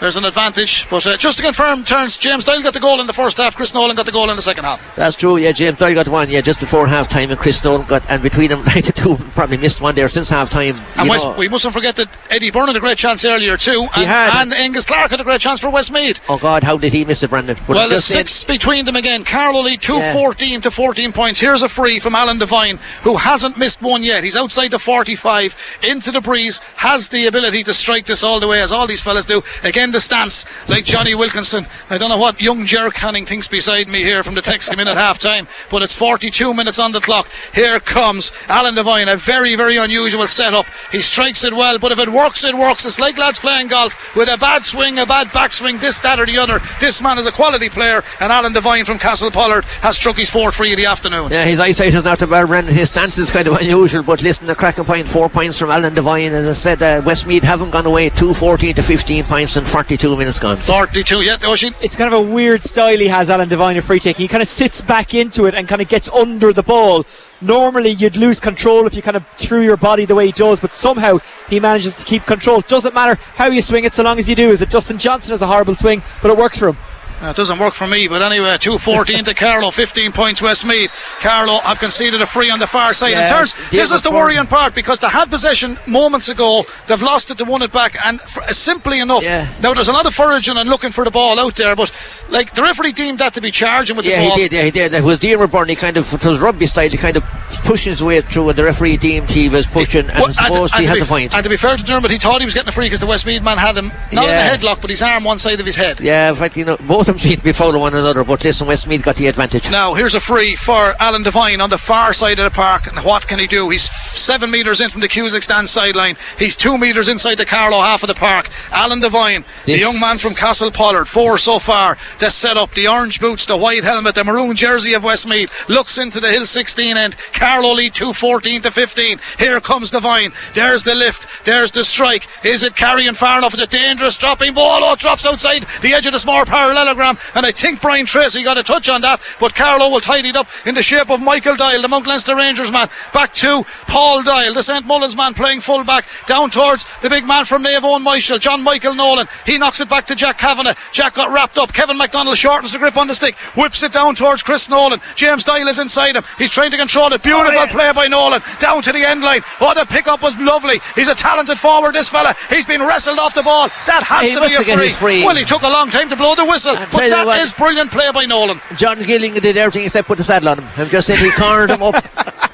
There's an advantage. But uh, just to confirm, Terence James Doyle got the goal in the first half. Chris Nolan got the goal in the second half. That's true, yeah. James Doyle got one, yeah, just before half time, and Chris Nolan got, and between them, the two probably missed one there since half time. And West, we mustn't forget that Eddie Byrne had a great chance earlier too, and, had. and Angus Clark had a great chance for Westmeath. Oh God, how did he miss it, Brendan? But Well, there's six between them again. Carlow lead 2 Yeah. 14 to 14 points. Here's a free from Alan Devine, who hasn't missed one yet. He's outside the 45, into the breeze, has the ability to strike this all the way, as all these fellas do. Again, the stance, like Jonny Wilkinson. I don't know what young Jer Canning thinks beside me here from the text in at half time, but it's 42 minutes on the clock. Here comes Alan Devine, a very, very unusual setup. He strikes it well, but if it works, it works. It's like lads playing golf with a bad swing, a bad backswing, this, that, or the other. This man is a quality player, and Alan Devine from Castle Pollard has struck his fourth free in the afternoon. Yeah, his eyesight is not the bad, Brendan. His stance is kind of unusual, but listen, the cracking point, four points from Alan Devine. As I said, uh, Westmeath haven't gone away, 2 14 to 15 points and 42 minutes gone. 42, yeah, Oisin. It's kind of a weird style he has, Alan Devine, of free taking. He kind of sits back into it and kind of gets under the ball. Normally, you'd lose control if you kind of threw your body the way he does, but somehow he manages to keep control. Doesn't matter how you swing it, so long as you do. Is it Dustin Johnson has a horrible swing, but it works for him. It doesn't work for me, but anyway, 2 14 to Carlow, 15 points Westmeath. Carlow have conceded a free on the far side. Yeah, in turns, this is the Byrne. worrying part because they had possession moments ago, they've lost it, they won it back, and f- simply enough, Yeah. now there's a lot of foraging and looking for the ball out there, but like the referee deemed that to be charging with Yeah, the ball. Yeah, he did. Yeah, he did. It was Dean Byrne. He kind of, it was rugby style. He kind of pushing his way through, and the referee deemed he was pushing, and Well, suppose he to has a point. and to be fair to Dermot, he thought he was getting a free because the Westmeath man had him not Yeah. in a headlock, but his arm one side of his head. Yeah, in fact, you know, both of them seem to be following one another, but listen, Westmeath got the advantage. Now, here's a free for Alan Devine on the far side of the park. And what can he do? He's seven metres in from the Cusack stand sideline. He's two metres inside the Carlow half of the park. Alan Devine, the young man from Castle Pollard, four so far. The setup, the orange boots, the white helmet, the maroon jersey of Westmeath. Looks into the Hill 16 end. Carlow lead 214 to 15. Here comes Devine. There's the lift. There's the strike. Is it carrying far enough? It's a dangerous dropping ball. Oh, drops outside the edge of the small parallelogram. And I think Brian Tracy got a touch on that, but Carlow will tidy it up in the shape of Michael Doyle, the Mount Leinster Rangers man. Back to Paul Doyle, the St Mullins man playing full back, down towards the big man from Naomh Eoin Myshall, John Michael Nolan. He knocks it back to Jack Kavanagh. Jack got wrapped up. Kevin McDonald shortens the grip on the stick, whips it down towards Chris Nolan. James Doyle is inside him. He's trying to control it. Beautiful play by Nolan. Down to the end line. Oh, the pickup was lovely. He's a talented forward, this fella. He's been wrestled off the ball. That has He to be a free. free. Well, he took a long time to blow the whistle, but tell that what. is brilliant play by Nolan. John Gilligan did everything except put the saddle on him. I'm just saying he cornered him up.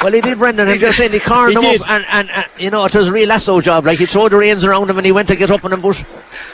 Well, he did, Brendan. I'm just saying he cornered He him did. up, and, and, and you know it was a real lasso job. Like he threw the reins around him, and he went to get up on him, but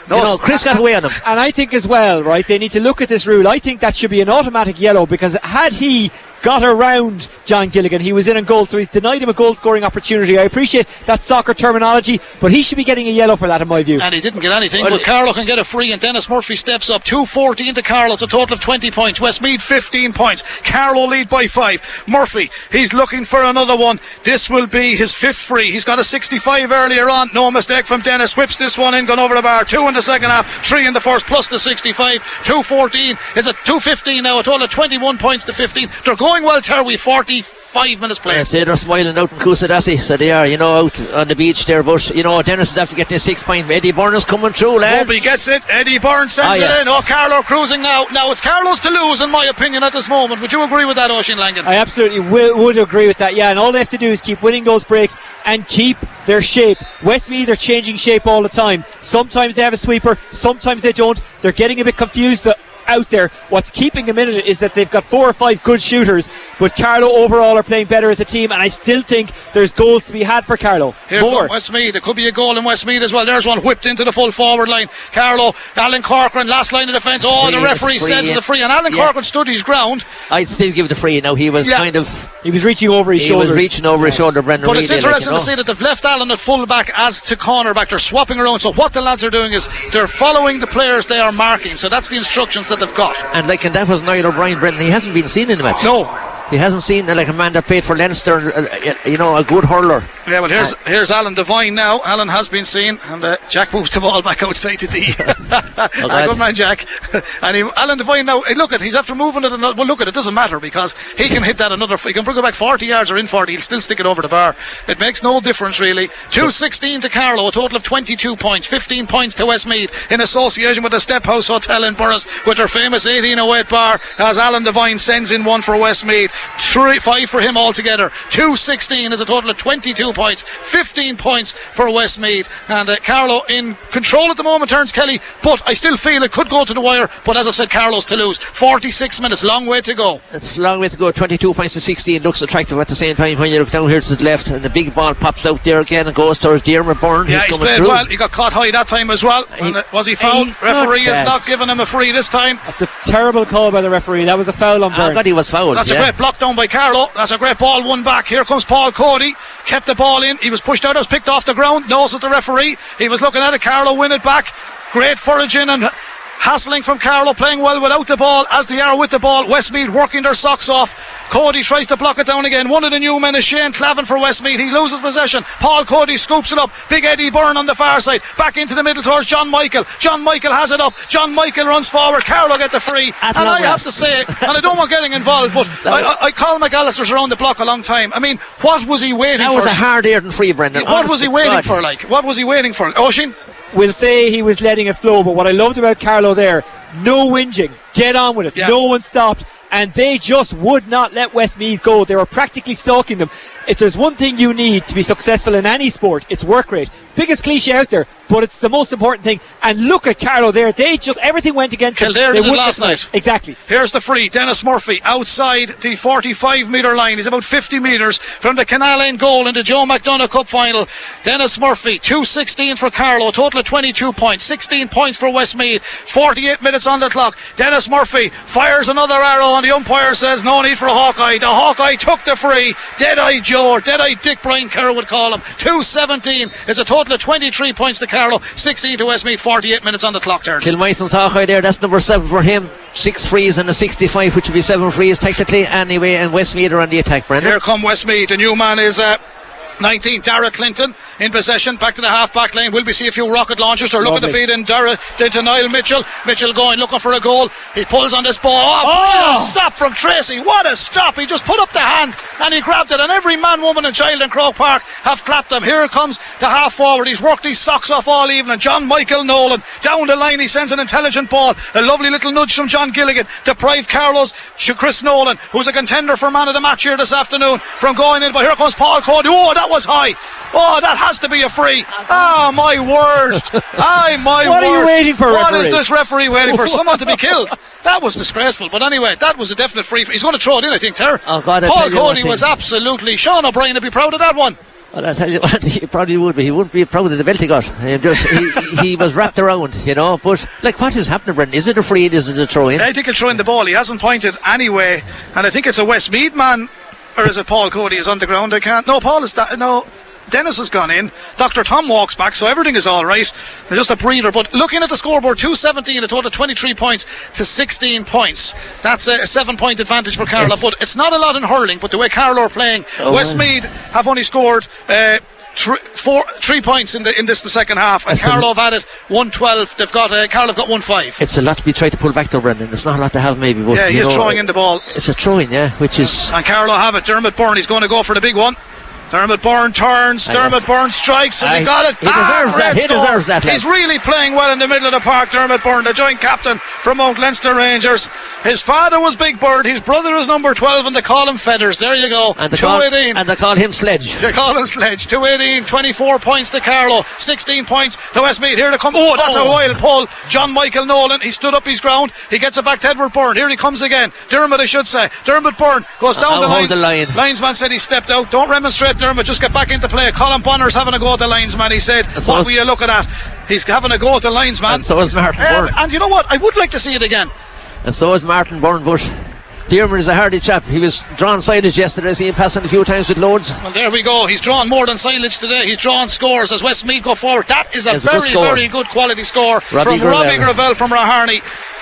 No, you know Chris got away on him. And I think as well, right, they need to look at this rule. I think that should be an automatic yellow because had he got around John Gilligan, he was in on goal, so he's denied him a goal scoring opportunity. I appreciate that soccer terminology, but he should be getting a yellow for that, in my view. And he didn't get anything, Well, but Carlow can get a free, and Dennis Murphy steps up. 2.14 to Carlow. It's a total of 20 points. Westmeath 15 points. Carlow lead by 5. Murphy, he's looking for another one. This will be his fifth free. He's got a 65 earlier on. No mistake from Dennis. Whips this one in, gone over the bar. 2 in the second half, 3 in the first, plus the 65. 2.14 is a 2.15 now. A total of 21 points to 15. They're going well, Terry. 40. five minutes played. Say they're smiling out in Kusadasi, so they are, you know, out on the beach there. But you know, Dennis is after getting a six point. Eddie Byrne is coming through, lads. Bobby gets it. Eddie Byrne sends Ah, yes. it in. Oh, Carlow cruising now. Now it's Carlow's to lose, in my opinion, at this moment. Would you agree with that, Oisin Langan? I absolutely will, would agree with that. Yeah, and all they have to do is keep winning those breaks and keep their shape. Westmeath are changing shape all the time. Sometimes they have a sweeper, sometimes they don't. They're getting a bit confused out there. What's keeping them in it is that they've got four or five good shooters, but Carlow overall are playing better as a team, and I still think there's goals to be had for Carlow. Here More. Westmeath. There could be a goal in Westmeath as well. There's one whipped into the full forward line. Carlow, Alan Corcoran, last line of defence. Oh, Free, the referee it's says it's a free, and Alan Yeah. Corcoran stood his ground. I'd still give it a free. Now he was Yeah. kind of He was reaching over his he shoulders. was reaching over his shoulder, Brendan But it's Reid, like, interesting you to know. see that they've left Allen at full back as to cornerback. They're swapping around. So what the lads are doing is they're following the players they are marking. So that's the instructions that they've got. And like, and that was Niall O'Brien, Brendan. He hasn't been seen in the match. No. He hasn't seen uh, like a man that played for Leinster, uh, uh, you know, a good hurler. Yeah, well, here's here's Alan Devine now. Alan has been seen, and uh, Jack moves the ball back outside to D. God. good man, Jack. and he, Alan Devine now. Look at he's after moving it. Another, well, look at it. Doesn't matter because he can hit that another. He can bring it back 40 yards or in 40. He'll still stick it over the bar. It makes no difference really. 216 to Carlow, a total of 22 points, 15 points to Westmeath in association with the Step House Hotel in Borris with their famous 1808 bar. As Alan Devine sends in one for Westmeath, three, five for him altogether. 216 is a total of 22 points, 15 points for Westmeath, and uh, Carlow in control at the moment. Terence Kelly, but I still feel it could go to the wire. But as I've said, Carlow's to lose. 46 minutes, long way to go. It's a long way to go. 22 points to 16 looks attractive at the same time when you look down here to the left and the big ball pops out there again and goes towards Dermot Byrne. Yeah, who's he's played through. well. He got caught high that time as well. He- And, uh, was he fouled? he's Referee good, has yes. not given him a free this time. That's a terrible call by the referee. That was a foul on Oh, Byrne. God, he was fouled. That's yeah. a great block down by Carlow. That's a great ball, one back. Here comes Paul Coady. Kept the ball in. He was pushed out. It was picked off the ground. Noses the referee. He was looking at it. Carlow win it back. Great foraging and hassling from Carlow. Playing well without the ball as they are with the ball. Westmeath working their socks off. Coady tries to block it down again. One of the new men is Shane Clavin for Westmeath. He loses possession. Paul Coady scoops it up. Big Eddie Byrne on the far side. Back into the middle towards John Michael. John Michael has it up. John Michael runs forward. Carlow get the free. At and I have to say, and I don't want getting involved, but I, I, I Cathal McAllister's around the block a long time. I mean, what was he waiting That for? That was a hard earned free, Brendan. what was he waiting God. for? Like, what was he waiting for? Oisin? We'll say he was letting it flow, but what I loved about Carlow there, no whinging. Get on with it. Yeah. No one stopped. And they just would not let Westmeath go. They were practically stalking them. If there's one thing you need to be successful in any sport, it's work rate. It's biggest cliche out there, but it's the most important thing. And look at Carlow there. They just, everything went against Kildare them. They did last night. Exactly. Here's the free. Dennis Murphy outside the 45 metre line. He's about 50 metres from the Canal End goal in the Joe McDonagh Cup final. Dennis Murphy, 216 for Carlow, total of 22 points, 16 points for Westmeath, 48 minutes on the clock. Dennis Murphy fires another arrow, and the umpire says no need for a Hawkeye. The Hawkeye took the free. Deadeye Joe, or Deadeye Dick Brian Kerr would call him. 217 is a total of 23 points to Carlow, 16 to Westmeath, 48 minutes on the clock Terence. Kilmason's Hawkeye there, that's number seven for him. Six frees and a 65, which would be seven frees technically anyway. And Westmeath are on the attack, Brendan. Here come Westmeath. The new man is uh, 19, Dara Clinton in possession. Back to the half back lane. Will we see a few rocket launchers? They're looking to feed in Dara to Niall Mitchell. Mitchell going, looking for a goal. He pulls on this ball. Oh, Oh! stop from Tracy. What a stop. He just put up the hand and he grabbed it. And every man, woman, and child in Croke Park have clapped him. Here comes the half forward. He's worked his socks off all evening. John Michael Nolan down the line. He sends an intelligent ball. A lovely little nudge from John Gilligan. Deprived Carlow's Chris Nolan, who's a contender for man of the match here this afternoon, from going in. But here comes Paul Coady. Oh, that was high. Oh, that has to be a free. Oh, my word. Aye, my What word. are you waiting for, What is referee? this referee waiting for? Someone to be killed. That was disgraceful. But anyway, that was a definite free. He's going to throw it in, I think, Ter. Oh, God, I Paul tell you one Coady was absolutely. Sean O'Brien would be proud of that one. Well, I tell you what, he probably would be. He wouldn't be proud of the belt he got. He, just, he, he was wrapped around, you know. But, like, what is happening, Brendan? Is it a free? Is it a throw in? I think he'll throw in the ball. He hasn't pointed anyway. And I think it's a Westmeath man. Or is it Paul Coady is on the ground? I can't. No, Paul is that. No. Dennis has gone in. Dr. Tom walks back, so everything is all right. They're just a breather. But looking at the scoreboard, 217, a total of 23 points to 16 points. That's a, seven point advantage for Carlow. But it's not a lot in hurling, but the way Carlow are playing, Oh, Westmeath have only scored. Uh, three, four, three points in the in this the second half, and Carlow have had it one twelve. They've got uh, Carlow have got one five. It's a lot to be trying to pull back though, Brendan. It's not a lot to have maybe, but Yeah, he's know, throwing in the ball. It's a throwing, yeah, which is And Carlow have it. Dermot Byrne, he's going to go for the big one. Dermot Byrne turns. Dermot Byrne strikes, and I- he got it. he deserves ah, that, he deserves that, He's really playing well in the middle of the park. Dermot Byrne, the joint captain from Mount Leinster Rangers. His father was Big Bird. His brother is number twelve, and they call him Feathers. There you go. and they call, 218. and they call him Sledge. They call him Sledge. 218, 24 points to Carlow. 16 points to Westmeath. Here they come. Oh, that's a Oh. wild pull. John Michael Nolan, he stood up his ground. He gets it back to Edward Byrne. Here he comes again. Dermot, I should say. Dermot Byrne goes down the line. the line. Linesman said he stepped out. Don't remonstrate, Dermot. Just get back into play. Colin Bonner's having a go at the linesman. He said, What were you looking at? He's having a go at the linesman. And so is Martin um, Byrne. and you know what? I would like to see it again. And so is Martin Byrne, but Dermot is a hardy chap. He was drawn silage yesterday. I see him passing a few times with loads. Well, there we go. He's drawn more than silage today. He's drawn scores as Westmeath go forward. That is a It's a good very, very good quality score Robbie from Robbie Greville. Greville from Raharney.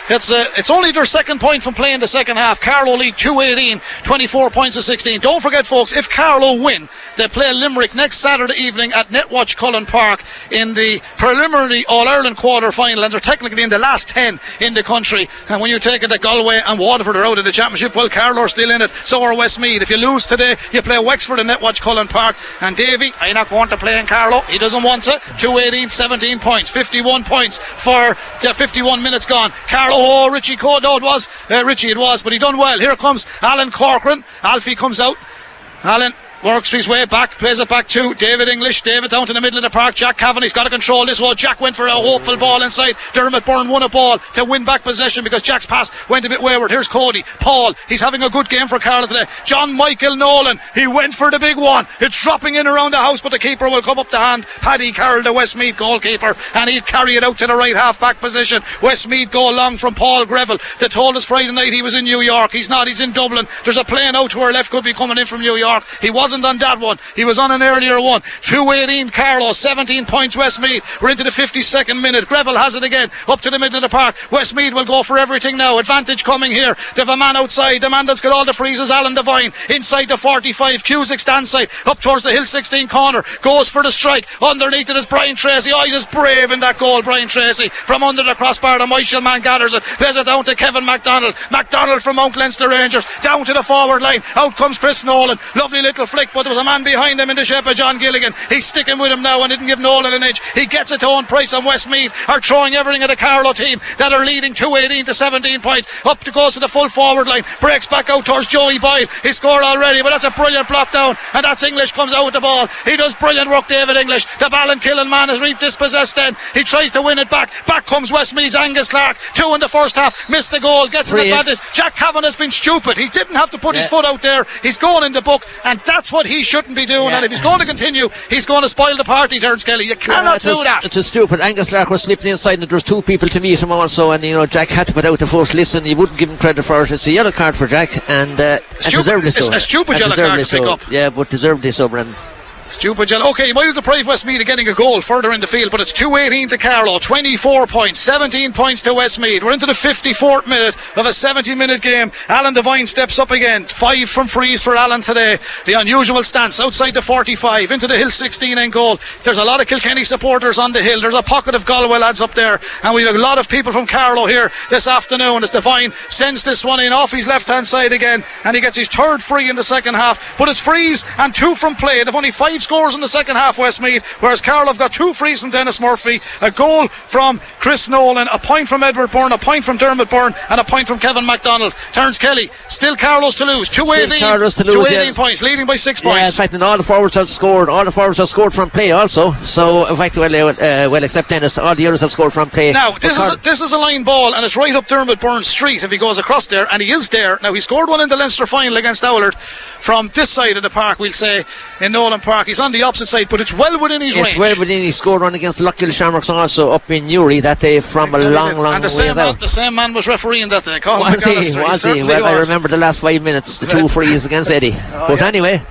It's uh, it's only their second point from playing the second half. Carlow lead 218, 24 points to 16. Don't forget, folks, if Carlow win, they play Limerick next Saturday evening at Netwatch Cullen Park in the preliminary All Ireland quarter final, and they're technically in the last 10 in the country. And when you take it that Galway and Waterford are out of the championship, well, Carlow are still in it. So are Westmeath. If you lose today, you play Wexford in Netwatch Cullen Park. And Davy, I'm not going to play in Carlow. He doesn't want to. 218, 17 points, 51 points for the 51 minutes gone. Oh, Richie Coady, no, it was uh, Richie, it was, but he done well. Here comes Alan Corcoran. Alfie comes out. Alan works his way back, plays it back to David English. David down to the middle of the park. Jack Kavanagh, he's got to control this one. Jack went for a hopeful ball inside. Dermot Byrne won a ball to win back possession because Jack's pass went a bit wayward. Here's Coady. Paul, he's having a good game for Carlow today. John Michael Nolan, he went for the big one. It's dropping in around the house, but the keeper will come up the hand. Paddy Carroll, the Westmeath goalkeeper, and he'll carry it out to the right half back position. Westmeath go long from Paul Greville. They told us Friday night he was in New York. He's not, he's in Dublin. There's a plane out to our left, could be coming in from New York. He wasn't on that one. He was on an earlier one. 218 Carlow, 17 points Westmeath. We're into the 52nd minute. Greville has it again, up to the middle of the park. Westmead will go for everything now. Advantage coming here. They've a man outside. The man that's got all the freezes, Alan Devine, inside the 45. Cusack stand side, up towards the Hill 16 corner. Goes for the strike. Underneath it is Brian Tracy. Oh, he's brave in that goal, Brian Tracy. From under the crossbar, the Michael man gathers it. Plays it down to Kevin MacDonald. MacDonald from Mount Leinster Rangers. Down to the forward line. Out comes Chris Nolan. Lovely little flick, but there was a man behind him in the shape of John Gilligan. He's sticking with him now and didn't give Nolan an inch. He gets it to Owen Price and Westmeath are throwing everything at the Carlow team that are leading 218 to 17 points. Up to goes to the full forward line. Breaks back out towards Joey Boyle. He scored already, but that's a brilliant block down. And that's English comes out with the ball. He does brilliant work, David English. The Ballinkillen man is reaped dispossessed then. He tries to win it back. Back comes Westmeath's Angus Clark. Two in the first half. Missed the goal. Gets an advantage. Jack Kavanagh has been stupid. He didn't have to put his foot out there. He's going in the book, and that's what he shouldn't be doing. Yeah. And if he's going to continue, he's going to spoil the party, Terence Kelly. You cannot was, do that. It was stupid. Angus Clark was slipping inside, and there was two people to meet him also. And you know, Jack had to put out the first listen. You wouldn't give him credit for it. It's a yellow card for Jack, and, uh, and Stupid- deservedly it's so. a stupid And yellow card deservedly to pick so. up. Yeah, but deservedly so, Brendan. Stupid yellow. Okay, you might have deprived Westmeath of getting a goal further in the field, but it's 218 to Carlow, 24 points, 17 points to Westmeath. We're into the 54th minute of a 70 minute game. Alan Devine steps up again. Five from frees for Alan today. The unusual stance outside the 45 into the hill 16 end goal. There's a lot of Kilkenny supporters on the hill. There's a pocket of Galway lads up there, and we have a lot of people from Carlow here this afternoon as Devine sends this one in off his left hand side again, and he gets his third free in the second half. But it's frees and two from play. They've only five scores in the second half, Westmeath, whereas Carlow have got two frees from Dennis Murphy, a goal from Chris Nolan, a point from Edward Byrne, a point from Dermot Byrne, and a point from Kevin MacDonald. Terence Kelly, still Carlow's to lose. 218, Carlow's to lose, 218 yes. points, leading by six Yeah, in points. fact, and all the forwards have scored. All the forwards have scored from play also. So, in fact, well, uh, well, except Dennis, all the others have scored from play. Now, this is, a, this is a line ball, and it's right up Dermot Byrne's street if he goes across there, and he is there. Now, he scored one in the Leinster final against Oulart from this side of the park, we'll say, in Nolan Park. He's on the opposite side, but it's well within his It's range. well within. He scored one against Lockhill Shamrocks also up in Newry that day from a long, long and the way same, man, out. the same man was refereeing that day. Colin Was he? Was he? certainly Well, I remember the last five minutes, the two oh, frees against Eddie. Oh, but anyway,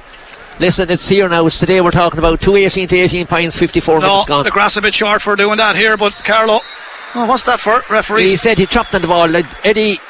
listen, it's here now. It's today we're talking about 218 to 18 points, 54 No, minutes gone. the grass a bit short for doing that here, but Carlow. Oh, what's that for, referee? He said he chopped on the ball. Eddie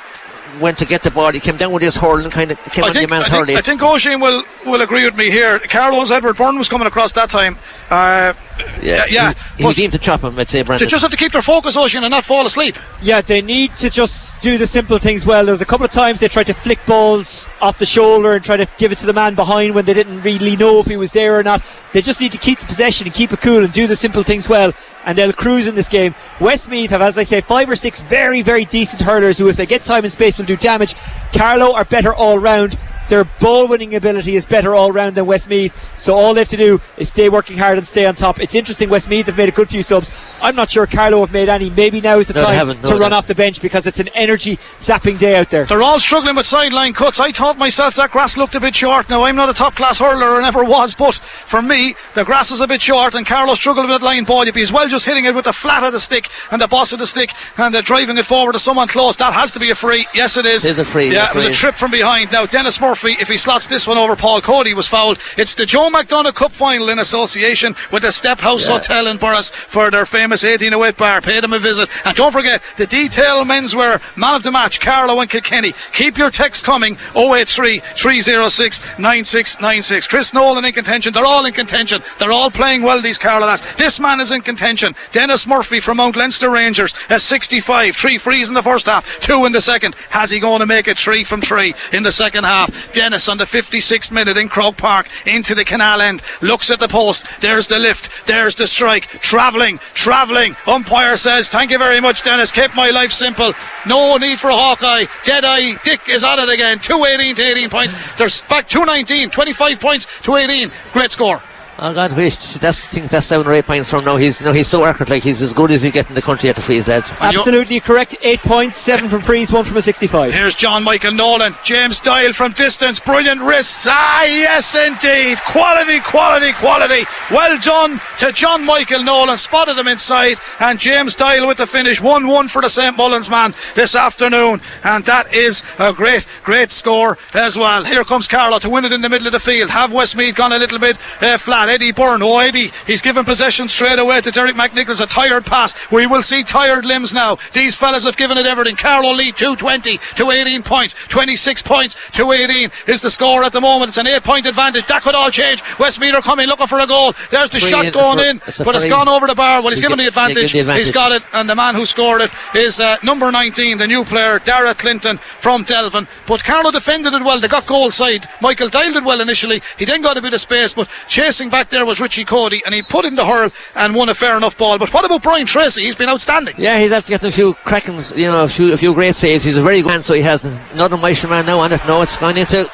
went to get the ball. He came down with his hurl and kind of came I on the man's hurley. I think Oisin will, will agree with me here. Carlow's Edward Byrne was coming across that time. Uh, yeah, yeah. He, he but was to chop him, I'd say, they just have to keep their focus, Oisin, and not fall asleep. Yeah, they need to just do the simple things well. There's a couple of times they tried to flick balls off the shoulder and try to give it to the man behind when they didn't really know if he was there or not. They just need to keep the possession and keep it cool and do the simple things well, and they'll cruise in this game. Westmeath have, as I say, five or six very, very decent hurlers who, if they get time and space, will do damage. Carlow are better all round. Their ball winning ability is better all round than Westmeath, so all they have to do is stay working hard and stay on top. It's interesting, Westmeath have made a good few subs. I'm not sure Carlow have made any. Maybe now is the No, time. No, to run haven't. off the bench because it's an energy sapping day out there. They're all struggling with sideline cuts. I thought myself that grass looked a bit short. Now, I'm not a top class hurler and never was, but for me, the grass is a bit short and Carlow struggled with that line ball. You'd be as well just hitting it with the flat of the stick and the boss of the stick and uh, driving it forward to someone close. That has to be a free. Yes, it is. It is a free, Yeah, a it was a trip from behind. Now, Dennis Murphy, if he slots this one over Paul Coady, was fouled. It's the Joe McDonagh Cup final in association with the Step House Yeah. Hotel in Borris for their famous 1808 bar. Pay them a visit. And don't forget the detail menswear man of the match, Carlow and Kilkenny. Keep your text coming 083 306 9696. Chris Nolan in contention. They're all in contention. They're all playing well, these Carlow lads. This man is in contention. Dennis Murphy from Mount Leinster Rangers at 65. Three frees in the first half, two in the second. Has he going to make it three from three in the second half? Dennis on the 56th minute in Croke Park into the canal end. Looks at the post. There's the lift. There's the strike. Travelling, travelling. Umpire says, Thank you very much, Dennis. Keep my life simple. No need for a Hawkeye. Deadeye. Dick is on it again. 218 to 18 points. They're back 219. 25 points to 18. Great score. Oh God, wish that's I think that's seven or eight points from now. He's no, he's so accurate. Like he's as good as you get in the country at the frees, lads. Absolutely correct. Eight points, seven from frees, one from a 65. Here's John Michael Nolan. James Doyle from distance. Brilliant wrists. Ah, yes, indeed. Quality, quality, quality. Well done to John Michael Nolan. Spotted him inside. And James Doyle with the finish. 1 1 for the St. Mullins man this afternoon. And that is a great, great score as well. Here comes Carlow to win it in the middle of the field. Have Westmeath gone a little bit uh, flat? Eddie Byrne. Oh, Eddie. He's given possession straight away to Derek McNicholas. A tired pass. We will see tired limbs now. These fellas have given it everything. Carlow Lee, 220 to 18 points. 26 points to 18 is the score at the moment. It's an eight point advantage. That could all change. Westmeath are coming looking for a goal. There's the Free shot in- going for- in, it's but it's gone over the bar. Well, he's He's given the gi- he's given advantage. the advantage. He's got it, and the man who scored it is uh, number 19, the new player, Dara Clinton from Delvin. But Carlow defended it well. They got goal side. Michael Doyle did well initially. He then got a bit of space, but chasing back there was Richie Coady, and he put in the hurl and won a fair enough ball. But what about Brian Tracy? He's been outstanding. Yeah, he's have to get a few cracking, you know, a few, a few great saves. He's a very good man, so he has another Meister man now on it. No, it's gone into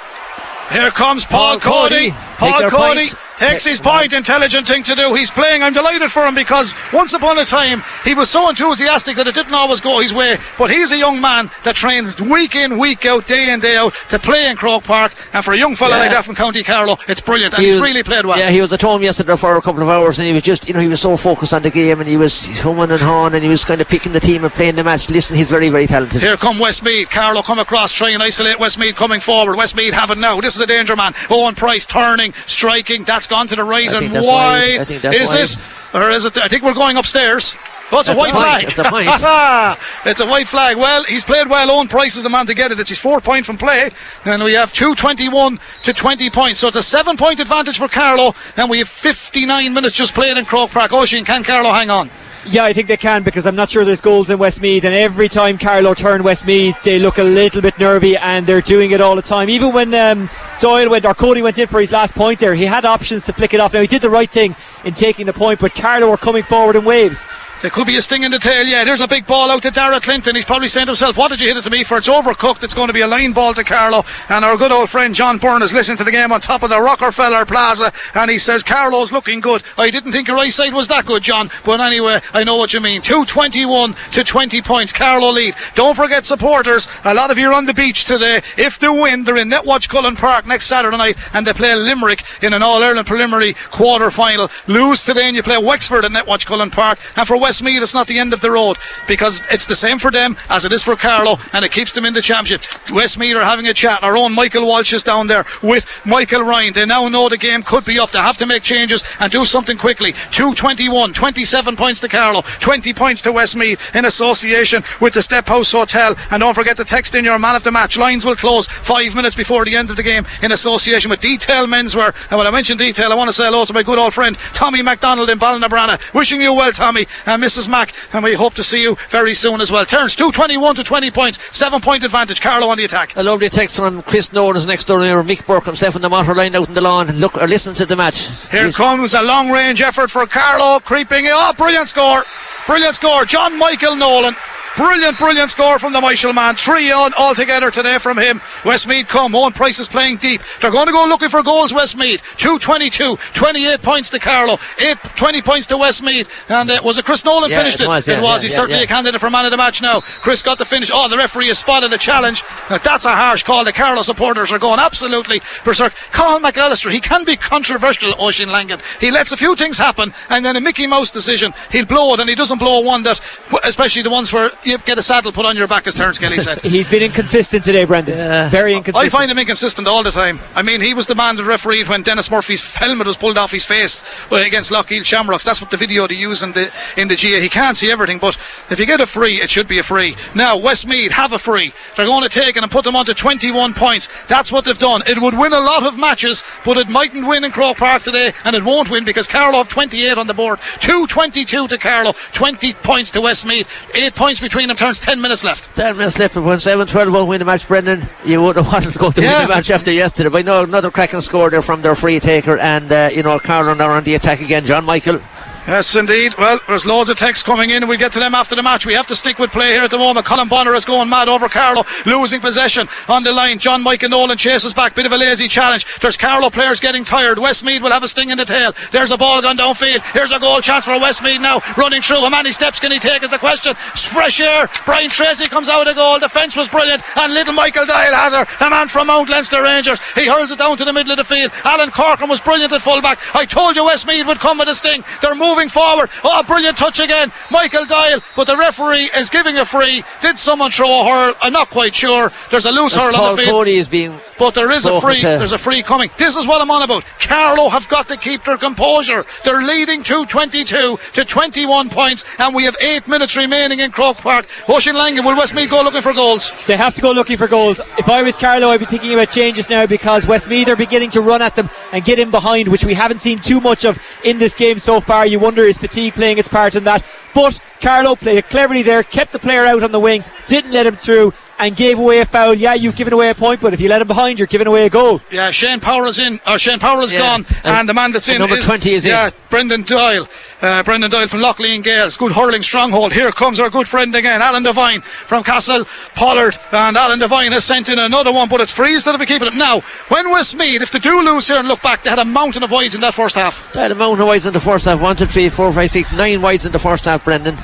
Here comes Paul, Paul Coady. Coady. Paul Coady point. Takes Take- his point. Intelligent thing to do. He's playing. I'm delighted for him because once upon a time he was so enthusiastic that it didn't always go his way. But he's a young man that trains week in, week out, day in, day out to play in Croke Park. And for a young fella Yeah. like that from County Carlow, it's brilliant. And He he's was- really played well. Yeah, he was at home yesterday for a couple of hours, and he was just, you know, he was so focused on the game, and he was humming and hawing, and he was kind of picking the team and playing the match. Listen, he's very, very talented. Here come Westmeath. Carlow come across, try and isolate Westmeath coming forward. Westmeath have it now. This is a danger man. Owen Price turning, striking. That's gone to the right and why, that's wide. wide. I think that's is it? Or is it? I think we're going upstairs. Oh, it's That's a white flag. The point. it's a white flag. Well, he's played well. Owen Price is the man to get it. It's his four point from play. And we have 221 to 20 points. So it's a seven point advantage for Carlow. And we have 59 minutes just played in Croke Park. Oh, Oisin, can Carlow hang on? Yeah, I think they can because I'm not sure there's goals in Westmeath, and every time Carlow turn Westmeath, they look a little bit nervy, and they're doing it all the time. Even when um, Doyle went or Coady went in for his last point there, he had options to flick it off. Now he did the right thing in taking the point, but Carlow were coming forward in waves. There could be a sting in the tail, yeah. There's a big ball out to Dara Clinton. He's probably saying to himself, What did you hit it to me for? It's overcooked. It's going to be a line ball to Carlow. And our good old friend John Byrne is listening to the game on top of the Rockefeller Plaza. And he says, Carlow's looking good. I didn't think your eyesight was that good, John. But anyway, I know what you mean. 221 to 20 points. Carlow lead. Don't forget, supporters, a lot of you are on the beach today. If they win, they're in Netwatch Cullen Park next Saturday night. And they play Limerick in an All Ireland preliminary quarter final. Lose today and you play Wexford at Netwatch Cullen Park. And for Westmeath, it's not the end of the road because it's the same for them as it is for Carlow, and it keeps them in the championship. Westmeath are having a chat. Our own Michael Walsh is down there with Michael Ryan. They now know the game could be up. They have to make changes and do something quickly. 221, 27 points to Carlow, 20 points to Westmeath in association with the Step House Hotel. And don't forget to text in your man of the match. Lines will close five minutes before the end of the game in association with Detail Menswear. And when I mention Detail, I want to say hello to my good old friend Tommy McDonald in Ballinabrana. Wishing you well, Tommy and Mrs. Mack. And we hope to see you very soon as well. Turns 221 to 20 points, seven point advantage. Carlow on the attack. A lovely text from Chris Nolan Norris next door neighbour, Mick Burke himself on the motor line out in the lawn. Look or listen to the match. Here comes a long range effort for Carlow creeping in. Oh, brilliant score! Brilliant score. John Michael Nolan. Brilliant, brilliant score from the Myshall man. Three on altogether today from him. Westmeath come. Owen Price is playing deep. They're going to go looking for goals, Westmeath. 222, 28 points to Carlow, 8, 20 points to Westmeath. And uh, was it Chris Nolan Yeah, finished it it? was, yeah, it was. yeah, He's certainly a candidate for man of the match now. Chris got the finish. Oh, the referee has spotted a challenge. Now, that's a harsh call. The Carlow supporters are going absolutely berserk. Cathal McAllister, he can be controversial, Oisin Langan. He lets a few things happen, and then a Mickey Mouse decision, he'll blow it, and he doesn't blow one that, especially the ones where you get a saddle put on your back, as Terence Kelly said. He's been inconsistent today, Brendan. Very inconsistent. I find him inconsistent all the time. I mean, he was the man that refereed when Dennis Murphy's helmet was pulled off his face uh, against Lockheed Shamrocks. That's what the video they use in the in the GA. He can't see everything, but if you get a free, it should be a free. Now, Westmeath have a free. They're going to take it and put them onto 21 points. That's what they've done. It would win a lot of matches, but it mightn't win in Croke Park today, and it won't win because Carlow have 28 on the board. 222 to Carlow, 20 points to Westmeath. Eight points between them. Turns 10 minutes left. 10 minutes left for 1 7 12 won't win the match, Brendan. You wouldn't have wanted to go to Yeah. win the match after yesterday. But I know another cracking score there from their free taker. And, uh, you know, Carlow are on the attack again. John Michael. Yes, indeed. Well, there's loads of texts coming in, and we'll get to them after the match. We have to stick with play here at the moment. Colm Bonnar is going mad over Carlow, losing possession on the line. John Michael Nolan chases back, bit of a lazy challenge. There's Carlow players getting tired. Westmeath will have a sting in the tail. There's a ball gone downfield. Here's a goal chance for Westmeath now, running through. How many steps can he take? Is the question. Fresh air. Brian Tracy comes out of goal. Defence was brilliant, and little Michael Doyle has her. The man from Mount Leinster Rangers. He hurls it down to the middle of the field. Alan Corcoran was brilliant at fullback. I told you Westmeath would come with a sting. They're moving forward. Oh, brilliant touch again. Michael Doyle, but the referee is giving a free. Did someone throw a hurl? I'm not quite sure. There's a loose hurl Paul on the field. Coady is being. But there is a free. There's a free coming. This is what I'm on about. Carlow have got to keep their composure. They're leading 222 to 21 points, and we have eight minutes remaining in Croke Park. Oisin Langan will Westmeath go looking for goals? They have to go looking for goals. If I was Carlow, I'd be thinking about changes now because Westmeath are beginning to run at them and get in behind, which we haven't seen too much of in this game so far. You wonder is fatigue playing its part in that? But Carlow played cleverly there, kept the player out on the wing, didn't let him through, and gave away a foul. Yeah, you've given away a point, but if you let him behind, you're giving away a goal. Yeah, Shane Power is in. Or Shane Power is Yeah, gone, and- and, the man that's in number 20 is in. yeah, Brendan Doyle. Uh, Brendan Doyle from Lough Lene Gaels. Good hurling stronghold. Here comes our good friend again, Alan Devine from Castle Pollard. And Alan Devine has sent in another one, but it's frees that'll be keeping it. Now, when Westmeath, if they do lose here and look back, they had a mountain of wides in that first half. They had a mountain of wides in the first half. One, two, three, four, five, six, nine wides in the first half, Brendan.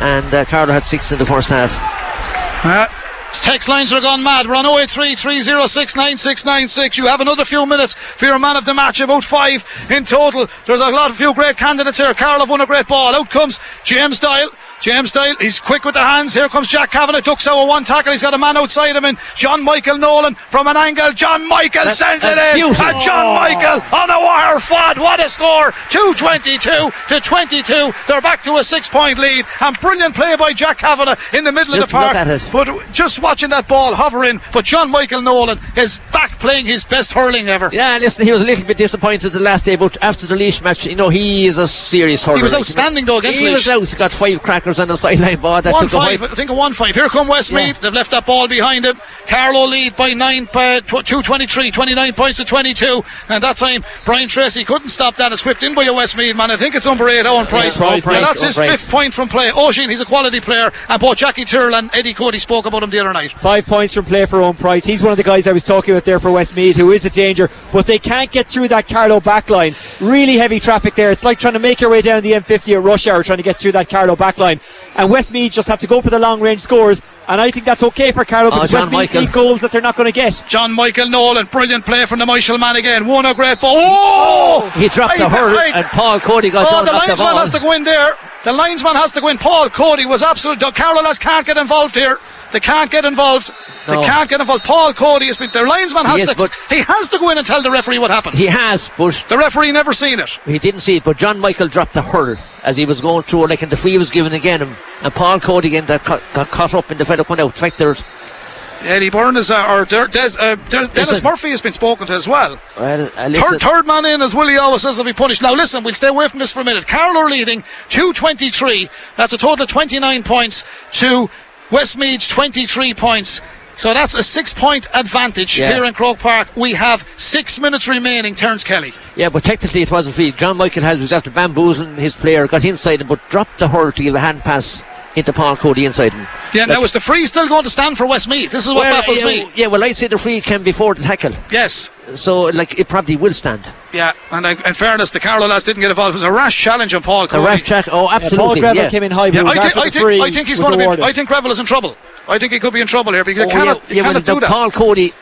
And uh, Carlow had six in the first half. Uh, Text lines are gone mad. We're on 083 306 9696. You have another few minutes for your man of the match, about five in total. There's a lot of few great candidates here. Carlow have won a great ball. Out comes James Doyle. James Doyle, he's quick with the hands. Here comes Jack Kavanagh. Ducks out one tackle. He's got a man outside him. And John Michael Nolan from an angle. John Michael That's- sends it that's in. beautiful. And John oh. Michael on a wire fod. What a score. 222 to 22. They're back to a six point lead. And brilliant play by Jack Kavanagh in the middle Just of the park. But just watching that ball hovering, but John Michael Nolan is back playing his best hurling ever. Yeah, listen, he was a little bit disappointed the last day, but after the Laois match, you know, he is a serious hurler. He was outstanding, though, against He Laois. was out. He got five crackers on the sideline. That One took a five. I think a one five. Here come Westmeath. Yeah. They've left that ball behind him. Carlow lead by nine, uh, tw- 223, 29 points to 22. And that time, Brian Tracy couldn't stop that. It's whipped in by a Westmeath man. I think it's number eight, Owen Price. Price, And that's his Price. fifth point from play. Oisin, he's a quality player. And both Jackie Tyrrell and Eddie Cody spoke about him the other night. Five points from play for Owen Price. He's one of the guys I was talking about there for Westmeath, who is a danger, but they can't get through that Carlow backline. Really heavy traffic there. It's like trying to make your way down the M50 at rush hour, trying to get through that Carlow backline. And Westmeath just have to go for the long range scores, and I think that's okay for Carlow ah, because Oh, John Westmeath Michael. need goals that they're not going to get. John Michael Nolan, brilliant play from the Myshall man again. Won a great ball. Oh! He dropped the I- hurl, I- and Paul Coady got Oh, down the off the linesman ball. has to go in there. The linesman has to go in. Paul Coady was absolute. Carlow lads can't get involved here. They can't get involved. No. They can't get involved. Paul Coady has been. The linesman has He is, to. He has to go in and tell the referee what happened. He has, but the referee never seen it. he didn't see it. But John Michael dropped the hurl as he was going through, like, and the free was given again. And, and Paul Coady again got, got caught up in the up went out. Fact, there's Eddie Byrne is, uh, or Des, uh, Der, Dennis Listen. Murphy has been spoken to as well. well, uh, Third, third man in, as Willie always says, will be punished. Now, listen, we'll stay away from this for a minute. Carlow are leading 223. That's a total of 29 points to Westmeath's 23 points. So that's a six point advantage Yeah. here in Croke Park. We have six minutes remaining, Terence Kelly. Yeah, but technically it was a free. John Michael Held was after bamboozling his player, got inside him, but dropped the hurl to give a hand pass into Paul Coady inside him. Yeah, now Like- is the free still going to stand for Westmeath? This is what well, baffles yeah, me. Yeah, well, I'd say the free came before the tackle, Yes. so like it probably will stand. Yeah, and uh, in fairness, the Carlow lads didn't get involved. It was a rash challenge on Paul Coady. A rash track. Oh, Yeah, Paul absolutely. Greville yeah. came in high, Yeah, I, think, after I, the think, I think he's was going to be. I think Greville is in trouble. I think he could be in trouble here because Oh, you cannot, yeah, you yeah, well, do the that. Paul Coady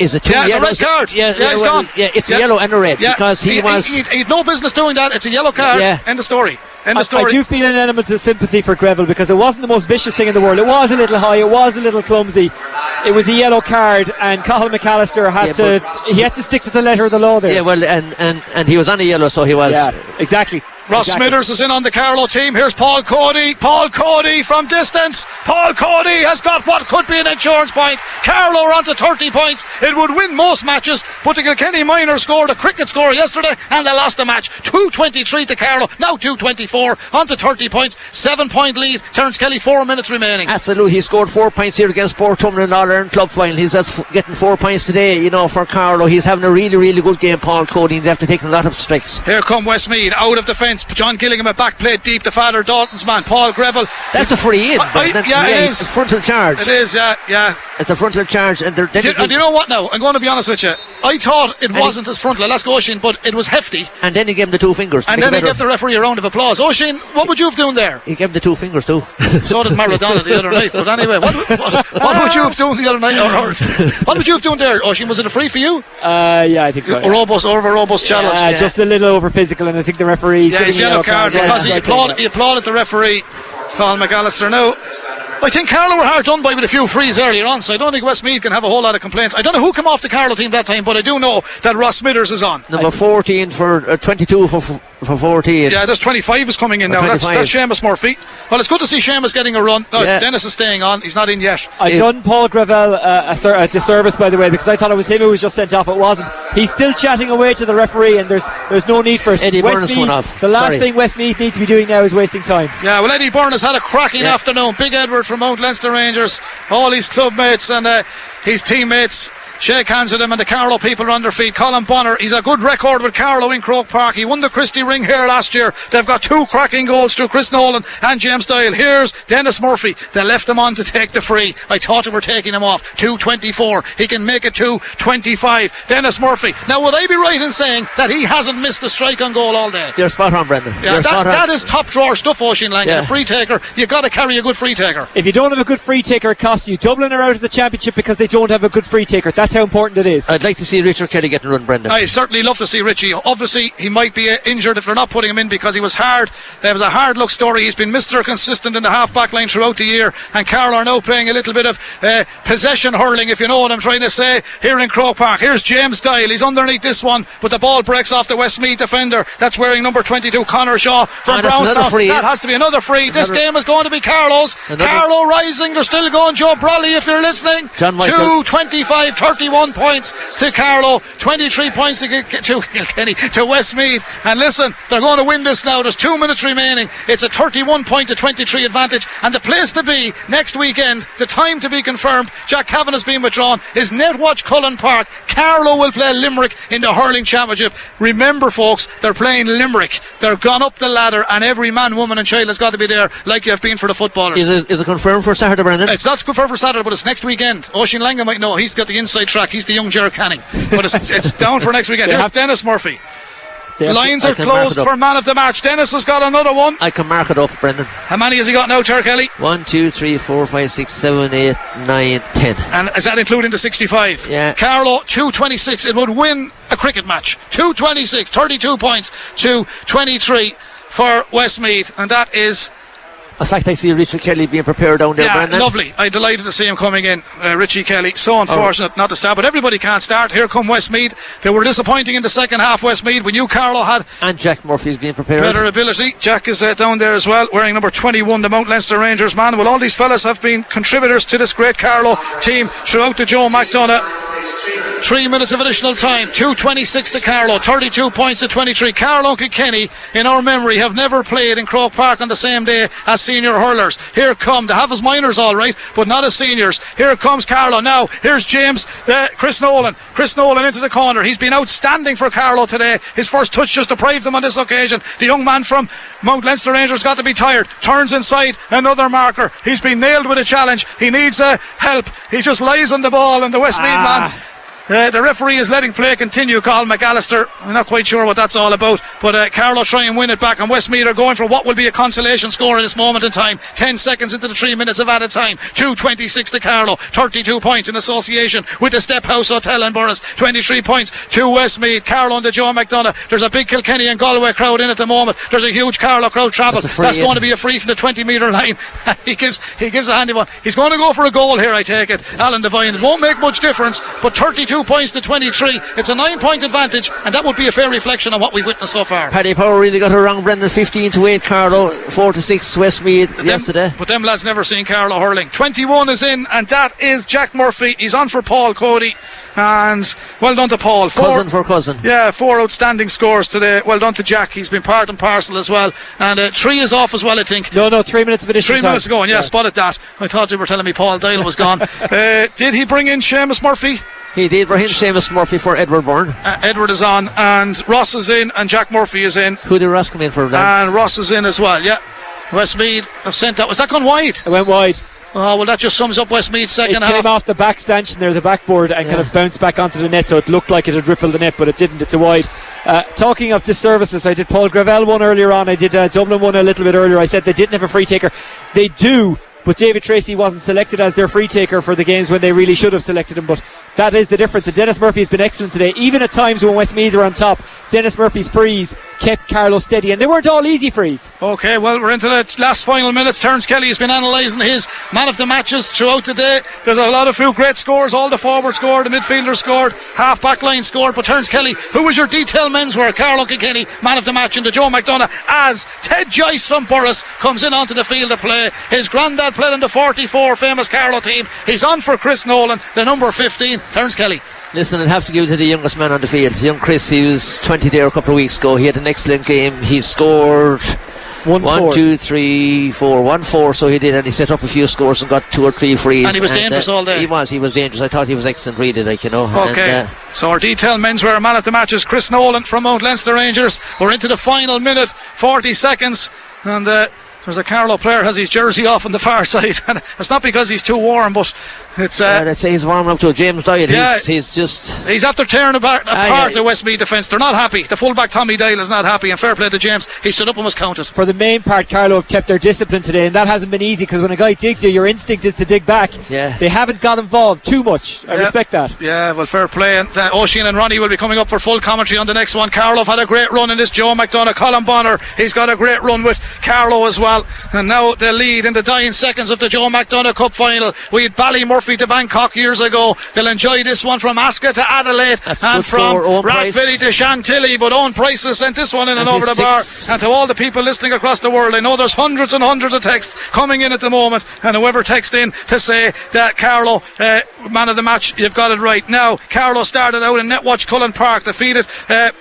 is a two Yeah, it's a red card. Yeah, Yeah, he's well, gone. Yeah, it's Yeah. a yellow and a red Yeah, because he, was. He, he had no business doing that. It's a yellow card. Yeah. End of story. End I, of story. I do feel an element of sympathy for Greville because it wasn't the most vicious thing in the world. It was a little high, it was a little clumsy. It was a yellow card, and Cathal McAllister had Yeah, to he had to stick to the letter of the law there. yeah, well, and, and, and he was on a yellow, so he was. Yeah, exactly. Ross exactly. Smithers is in on the Carlow team. Here's Paul Coady. Paul Coady from distance. Paul Coady has got what could be an insurance point. Carlow are on to 30 points. It would win most matches, but the Kilkenny Miners scored a cricket score yesterday and they lost the match. 223 to Carlow, now 224. On to 30 points. Seven point lead. Terence Kelly, four minutes remaining. Absolutely, he scored four points here against Portumna in All Ireland Club Final. He's just getting four points today, you know, for Carlow. He's having a really, really good game, Paul Coady. He's after taking a lot of strikes. Here come Westmeath out of defence. John Gilligan at back plate deep. The father Dalton's man. Paul Greville. That's a free in. I- I- Brendan. yeah, it it's a frontal charge. It is, yeah, yeah. It's a frontal charge, and they're. Do, and you know what now? I'm going to be honest with you. I thought it he- wasn't as frontal. Let's go, Oisin, but it was hefty. and then he gave him the two fingers. And then he gave the referee a round of applause. Oisin, what would you have done there? He gave him the two fingers too. So did Maradona the other night. But anyway, what, what, what would you have done the other night? Or, or, what would you have done there, Oisin? Was it a free for you? Uh, yeah, I think so. A robust, over a robust challenge. Uh, Just a little over physical, and I think the referee's Yeah, giving his yellow card yeah, because he applauded, he applauded the referee, Paul McAllister. Now, I think Carlow were hard done by with a few frees earlier on, so I don't think Westmeath can have a whole lot of complaints. I don't know who came off the Carlow team that time, but I do know that Ross Smithers is on. Number 14 for uh, 22 for for 14. Yeah, there's 25 is coming in Or now. That's, 25. that's Seamus Murphy. Well, it's good to see Seamus getting a run. No, Yeah. Dennis is staying on. He's not in yet. I Yeah. done Paul Greville uh, a, ser- a disservice, by the way, because I thought it was him who was just sent off. It wasn't. He's still chatting away to the referee, and there's there's no need for it. Eddie Byrne is Westmeath- going off. The last Sorry. thing Westmeath needs to be doing now is wasting time. Yeah, well, Eddie Byrne has had a cracking Yeah. afternoon. Big Edward from Mount Leinster Rangers, all his club mates and uh, his teammates. Shake hands with him, and the Carlow people are on their feet. Colm Bonnar, he's a good record with Carlow in Croke Park. He won the Christy Ring here last year. They've got two cracking goals through Chris Nolan and James Doyle. Here's Dennis Murphy. They left him on to take the free. I thought they were taking him off. 224. He can make it 225. Dennis Murphy. Now, would I be right in saying that he hasn't missed a strike on goal all day? You're spot on, Brendan. Yeah, You're that, spot on. that is top drawer stuff, Oisin Lang. Yeah. A free taker, you've got to carry a good free taker. If you don't have a good free taker, it costs you. Dublin are out of the championship because they don't have a good free taker. That's how important it is. I'd like to see Richard Kelly getting run, Brendan. I certainly love to see Richie. Obviously, he might be uh, injured if they're not putting him in because he was hard. There was a hard look story. He's been Mr. Consistent in the half back line throughout the year. And Carroll are now playing a little bit of uh, possession hurling, if you know what I'm trying to say, here in Croke Park. Here's James Doyle. He's underneath this one, but the ball breaks off the Westmeath defender. That's wearing number 22, Connor Shaw from that's another Brownstown. free. That has to be another free. This game is going to be Carlow's. Another- Carlow rising. They're still going. Joe Brolly, if you're listening. John Michael. 225, 31 points to Carlow, 23 points to, to Kilkenny, to Westmeath. And listen, they're going to win this now. There's two minutes remaining. It's a 31 point to 23 advantage. And the place to be next weekend, the time to be confirmed, Jack Cavan has been withdrawn, is Netwatch Cullen Park. Carlow will play Limerick in the hurling championship. Remember, folks, they're playing Limerick. They're gone up the ladder, and every man, woman, and child has got to be there, like you have been for the footballers. Is it, is it confirmed for Saturday, Brendan? It's not confirmed for Saturday, but it's next weekend. Oisin Langan might know. He's got the inside track. He's the young Ger Canning. But it's, it's down for next weekend. Here's have- Dennis Murphy. Lines are closed for man of the match. Dennis has got another one. I can mark it up, Brendan. How many has he got now, Ter Kelly? One, two, three, four, five, six, seven, eight, nine, ten. And is that including the 65? Yeah. Carlow, 226. It would win a cricket match. 226, 32 points to 23. for Westmeath, and that is In fact, I see Richard Kelly being prepared down there, yeah, lovely. I'm delighted to see him coming in. Uh, Richie Kelly. So unfortunate not to start, but everybody can't start. Here come Westmeath. They were disappointing in the second half, Westmeath. We knew Carlow had And Jack Murphy's being prepared. better ability. Jack is uh, down there as well, wearing number 21, the Mount Leinster Rangers man. Well, all these fellas have been contributors to this great Carlow team throughout the Joe McDonagh. Three minutes of additional time. 2.26 to Carlow. 32 points to 23. Carlow and Kilkenny, in our memory, have never played in Croke Park on the same day as senior hurlers. Here come. They have as minors, all right, but not as seniors. Here comes Carlow. Now, here's James, uh, Chris Nolan. Chris Nolan into the corner. He's been outstanding for Carlow today. His first touch just deprived them on this occasion. The young man from Mount Leinster Rangers got to be tired. Turns inside. Another marker. He's been nailed with a challenge. He needs uh, help. He just lies on the ball, and the Westmeath Ah. man. Uh, the referee is letting play continue, Cathal McAllister. I'm not quite sure what that's all about, but uh, Carlow try and win it back, and Westmeath are going for what will be a consolation score in this moment in time. 10 seconds into the 3 minutes of added time. 2.26 to Carlow, 32 points in association with the Step House Hotel in Borris. 23 points to Westmeath. Carlow and the Joe McDonagh. There's a big Kilkenny and Galway crowd in at the moment. There's a huge Carlow crowd travel. That's That's going to be a free from the 20 metre line. he gives he gives a handy one. He's going to go for a goal here, I take it. Alan Devine. It won't make much difference, but 32 points to 23. It's a nine point advantage, and that would be a fair reflection on what we've witnessed so far. Paddy Power really got her wrong, Brendan. 15 to 8, Carlow. 4 to 6, Westmeath Them- yesterday. but them lads never seen Carlow hurling. 21 is in, and that is Jack Murphy. He's on for Paul Coady. And well done to Paul. Four- Cousin for cousin. Yeah, four outstanding scores today. Well done to Jack. He's been part and parcel as well. And uh, three is off as well, I think. No, no, three minutes of additional Three time. minutes ago, and yeah, spotted that. I thought you were telling me Paul Doyle was gone. uh, did he bring in Seamus Murphy? He did Raheem Seamus Murphy for Edward Byrne. Uh, Edward is on, and Ross is in, and Jack Murphy is in, Who did Ross come in for that? and Ross is in as well. Yeah, Westmeath have sent that. Was that gone wide? It went wide. Oh well, that just sums up Westmeath's It second came off the back stanchion there, the backboard, and kind of bounced back onto the net, so it looked like it had rippled the net, but it didn't. It's a wide. Uh, talking of disservices, I did Paul Greville one earlier on. I did uh, Dublin one a little bit earlier. I said they didn't have a free taker. They do. But David Treacy wasn't selected as their free taker for the games when they really should have selected him. But that is the difference. And Dennis Murphy has been excellent today. Even at times when Westmeath were on top, Dennis Murphy's frees kept Carlow steady. And they weren't all easy frees. Okay, well, we're into the last final minutes. Terence Kelly has been analysing his man of the matches throughout the day. There's a lot of few great scores. All the forwards scored, the midfielders scored, half back line scored. But Terence Kelly, who was your detail men's menswear, Carlow Kilkenny, man of the match, and the Joe McDonagh, as Ted Joyce from Borris comes in onto the field to play. His granddad played in the 44 famous Carlow team. He's on for Chris Nolan, the number 15, Terence Kelly. Listen, I'd have to give it to the youngest man on the field. Young Chris, he was 20 there a couple of weeks ago. He had an excellent game. He scored One, one, four. two, three, four, one, four. So he did, and he set up a few scores and got two or three frees. And he was dangerous all day. He was, he was dangerous. I thought he was excellent, really, like, you know. Okay, And, uh, so our detailed menswear man of the match is Chris Nolan from Mount Leinster Rangers. We're into the final minute, 40 seconds, and uh, there's a Carlow player has his jersey off on the far side, and it's not because he's too warm, but it's uh, uh, let's say he's warming up to a James Dyer. Yeah. He's, he's just. he's after tearing apart, apart yeah. the Westmeath defence. They're not happy. The fullback Tommy Doyle is not happy, and fair play to James. He stood up and was counted. For the main part, Carlow have kept their discipline today, and that hasn't been easy because when a guy digs you, your instinct is to dig back. Yeah. They haven't got involved too much. I Yeah. respect that. Yeah, well, fair play. And uh, Oisin and Ronnie will be coming up for full commentary on the next one. Carlow had a great run in this. Joe McDonagh, Colm Bonnar, he's got a great run with Carlow as well. And now the lead in the dying seconds of the Joe McDonagh Cup final. We had Ballymurphy to Bangkok years ago. They'll enjoy this one from Askea to Adelaide That's and from score, Owen Price. Rathvilly to Chantilly. But Owen Price has sent this one in and That's over the his bar. And to all the people listening across the world, I know there's hundreds and hundreds of texts coming in at the moment. And whoever texts in to say that Carlow, uh, man of the match, you've got it right. Now, Carlow started out in Netwatch Cullen Park, defeated. Uh,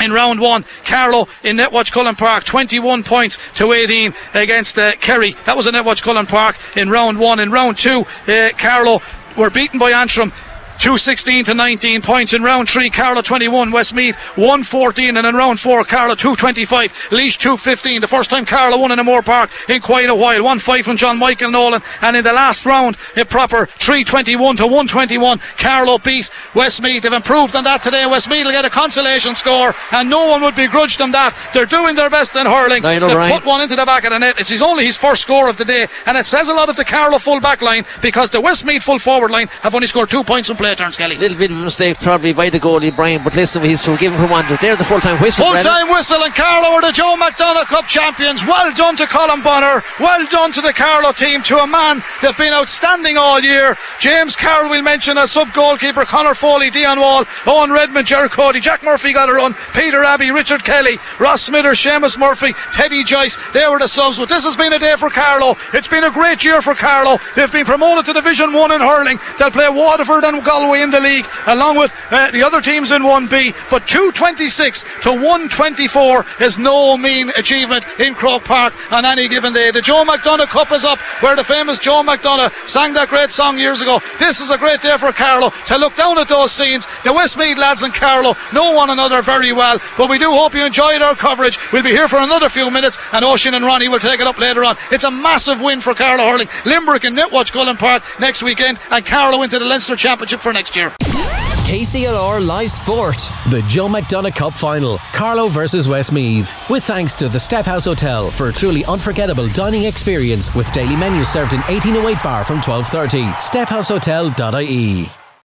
in round one, Carlow in Netwatch Cullen Park, 21 points to 18 against uh, Kerry. That was in Netwatch Cullen Park in round one. In round two, uh, Carlow were beaten by Antrim. 216 to 19 points in round three. Carlow 21, Westmeath 114, and in round four, Carlow 225, Laois 215. The first time Carlow won in O'Moore Park in quite a while. 1 5 from John Michael Nolan, and in the last round, a proper 321 to 121. Carlow beat Westmeath. They've improved on that today. Westmeath will get a consolation score, and no one would begrudge them that. They're doing their best in hurling. Oh They've put one into the back of the net. It's his only his first score of the day, and it says a lot of the Carlow full back line because the Westmeath full forward line have only scored two points from play take turns, Kelly. Little bit of a mistake probably by the goalie Brian, but listen, he's forgiven for one. But they're the full-time whistle. Full time whistle and Carlow are the Joe McDonagh Cup champions. Well done to Colm Bonnar. Well done to the Carlow team. To a man, they've been outstanding all year. James Carroll will mention as sub goalkeeper. Connor Foley, Dion Wall, Owen Redmond, Jerry Cody, Jack Murphy got a run. Peter Abbey, Richard Kelly, Ross Smithers, Seamus Murphy, Teddy Joyce. They were the subs. But this has been a day for Carlow. It's been a great year for Carlow. They've been promoted to Division 1 in hurling. They'll play Waterford and Galway in the league, along with uh, the other teams in 1B. But 226 to 124 is no mean achievement in Croke Park on any given day. The Joe McDonagh Cup is up, where the famous Joe McDonagh sang that great song years ago. This is a great day for Carlow to look down at those scenes. The Westmeath lads and Carlow know one another very well, but we do hope you enjoyed our coverage. We'll be here for another few minutes, and Oisin and Ronnie will take it up later on. It's a massive win for Carlow hurling. Limerick and Netwatch Cullen Park next weekend, and Carlow into the Leinster Championship for next year. KCLR Live Sport. The Joe McDonagh Cup Final, Carlow versus Westmeath. With thanks to the Step House Hotel for a truly unforgettable dining experience with daily menus served in 1808 bar from 12.30. Stephousehotel.ie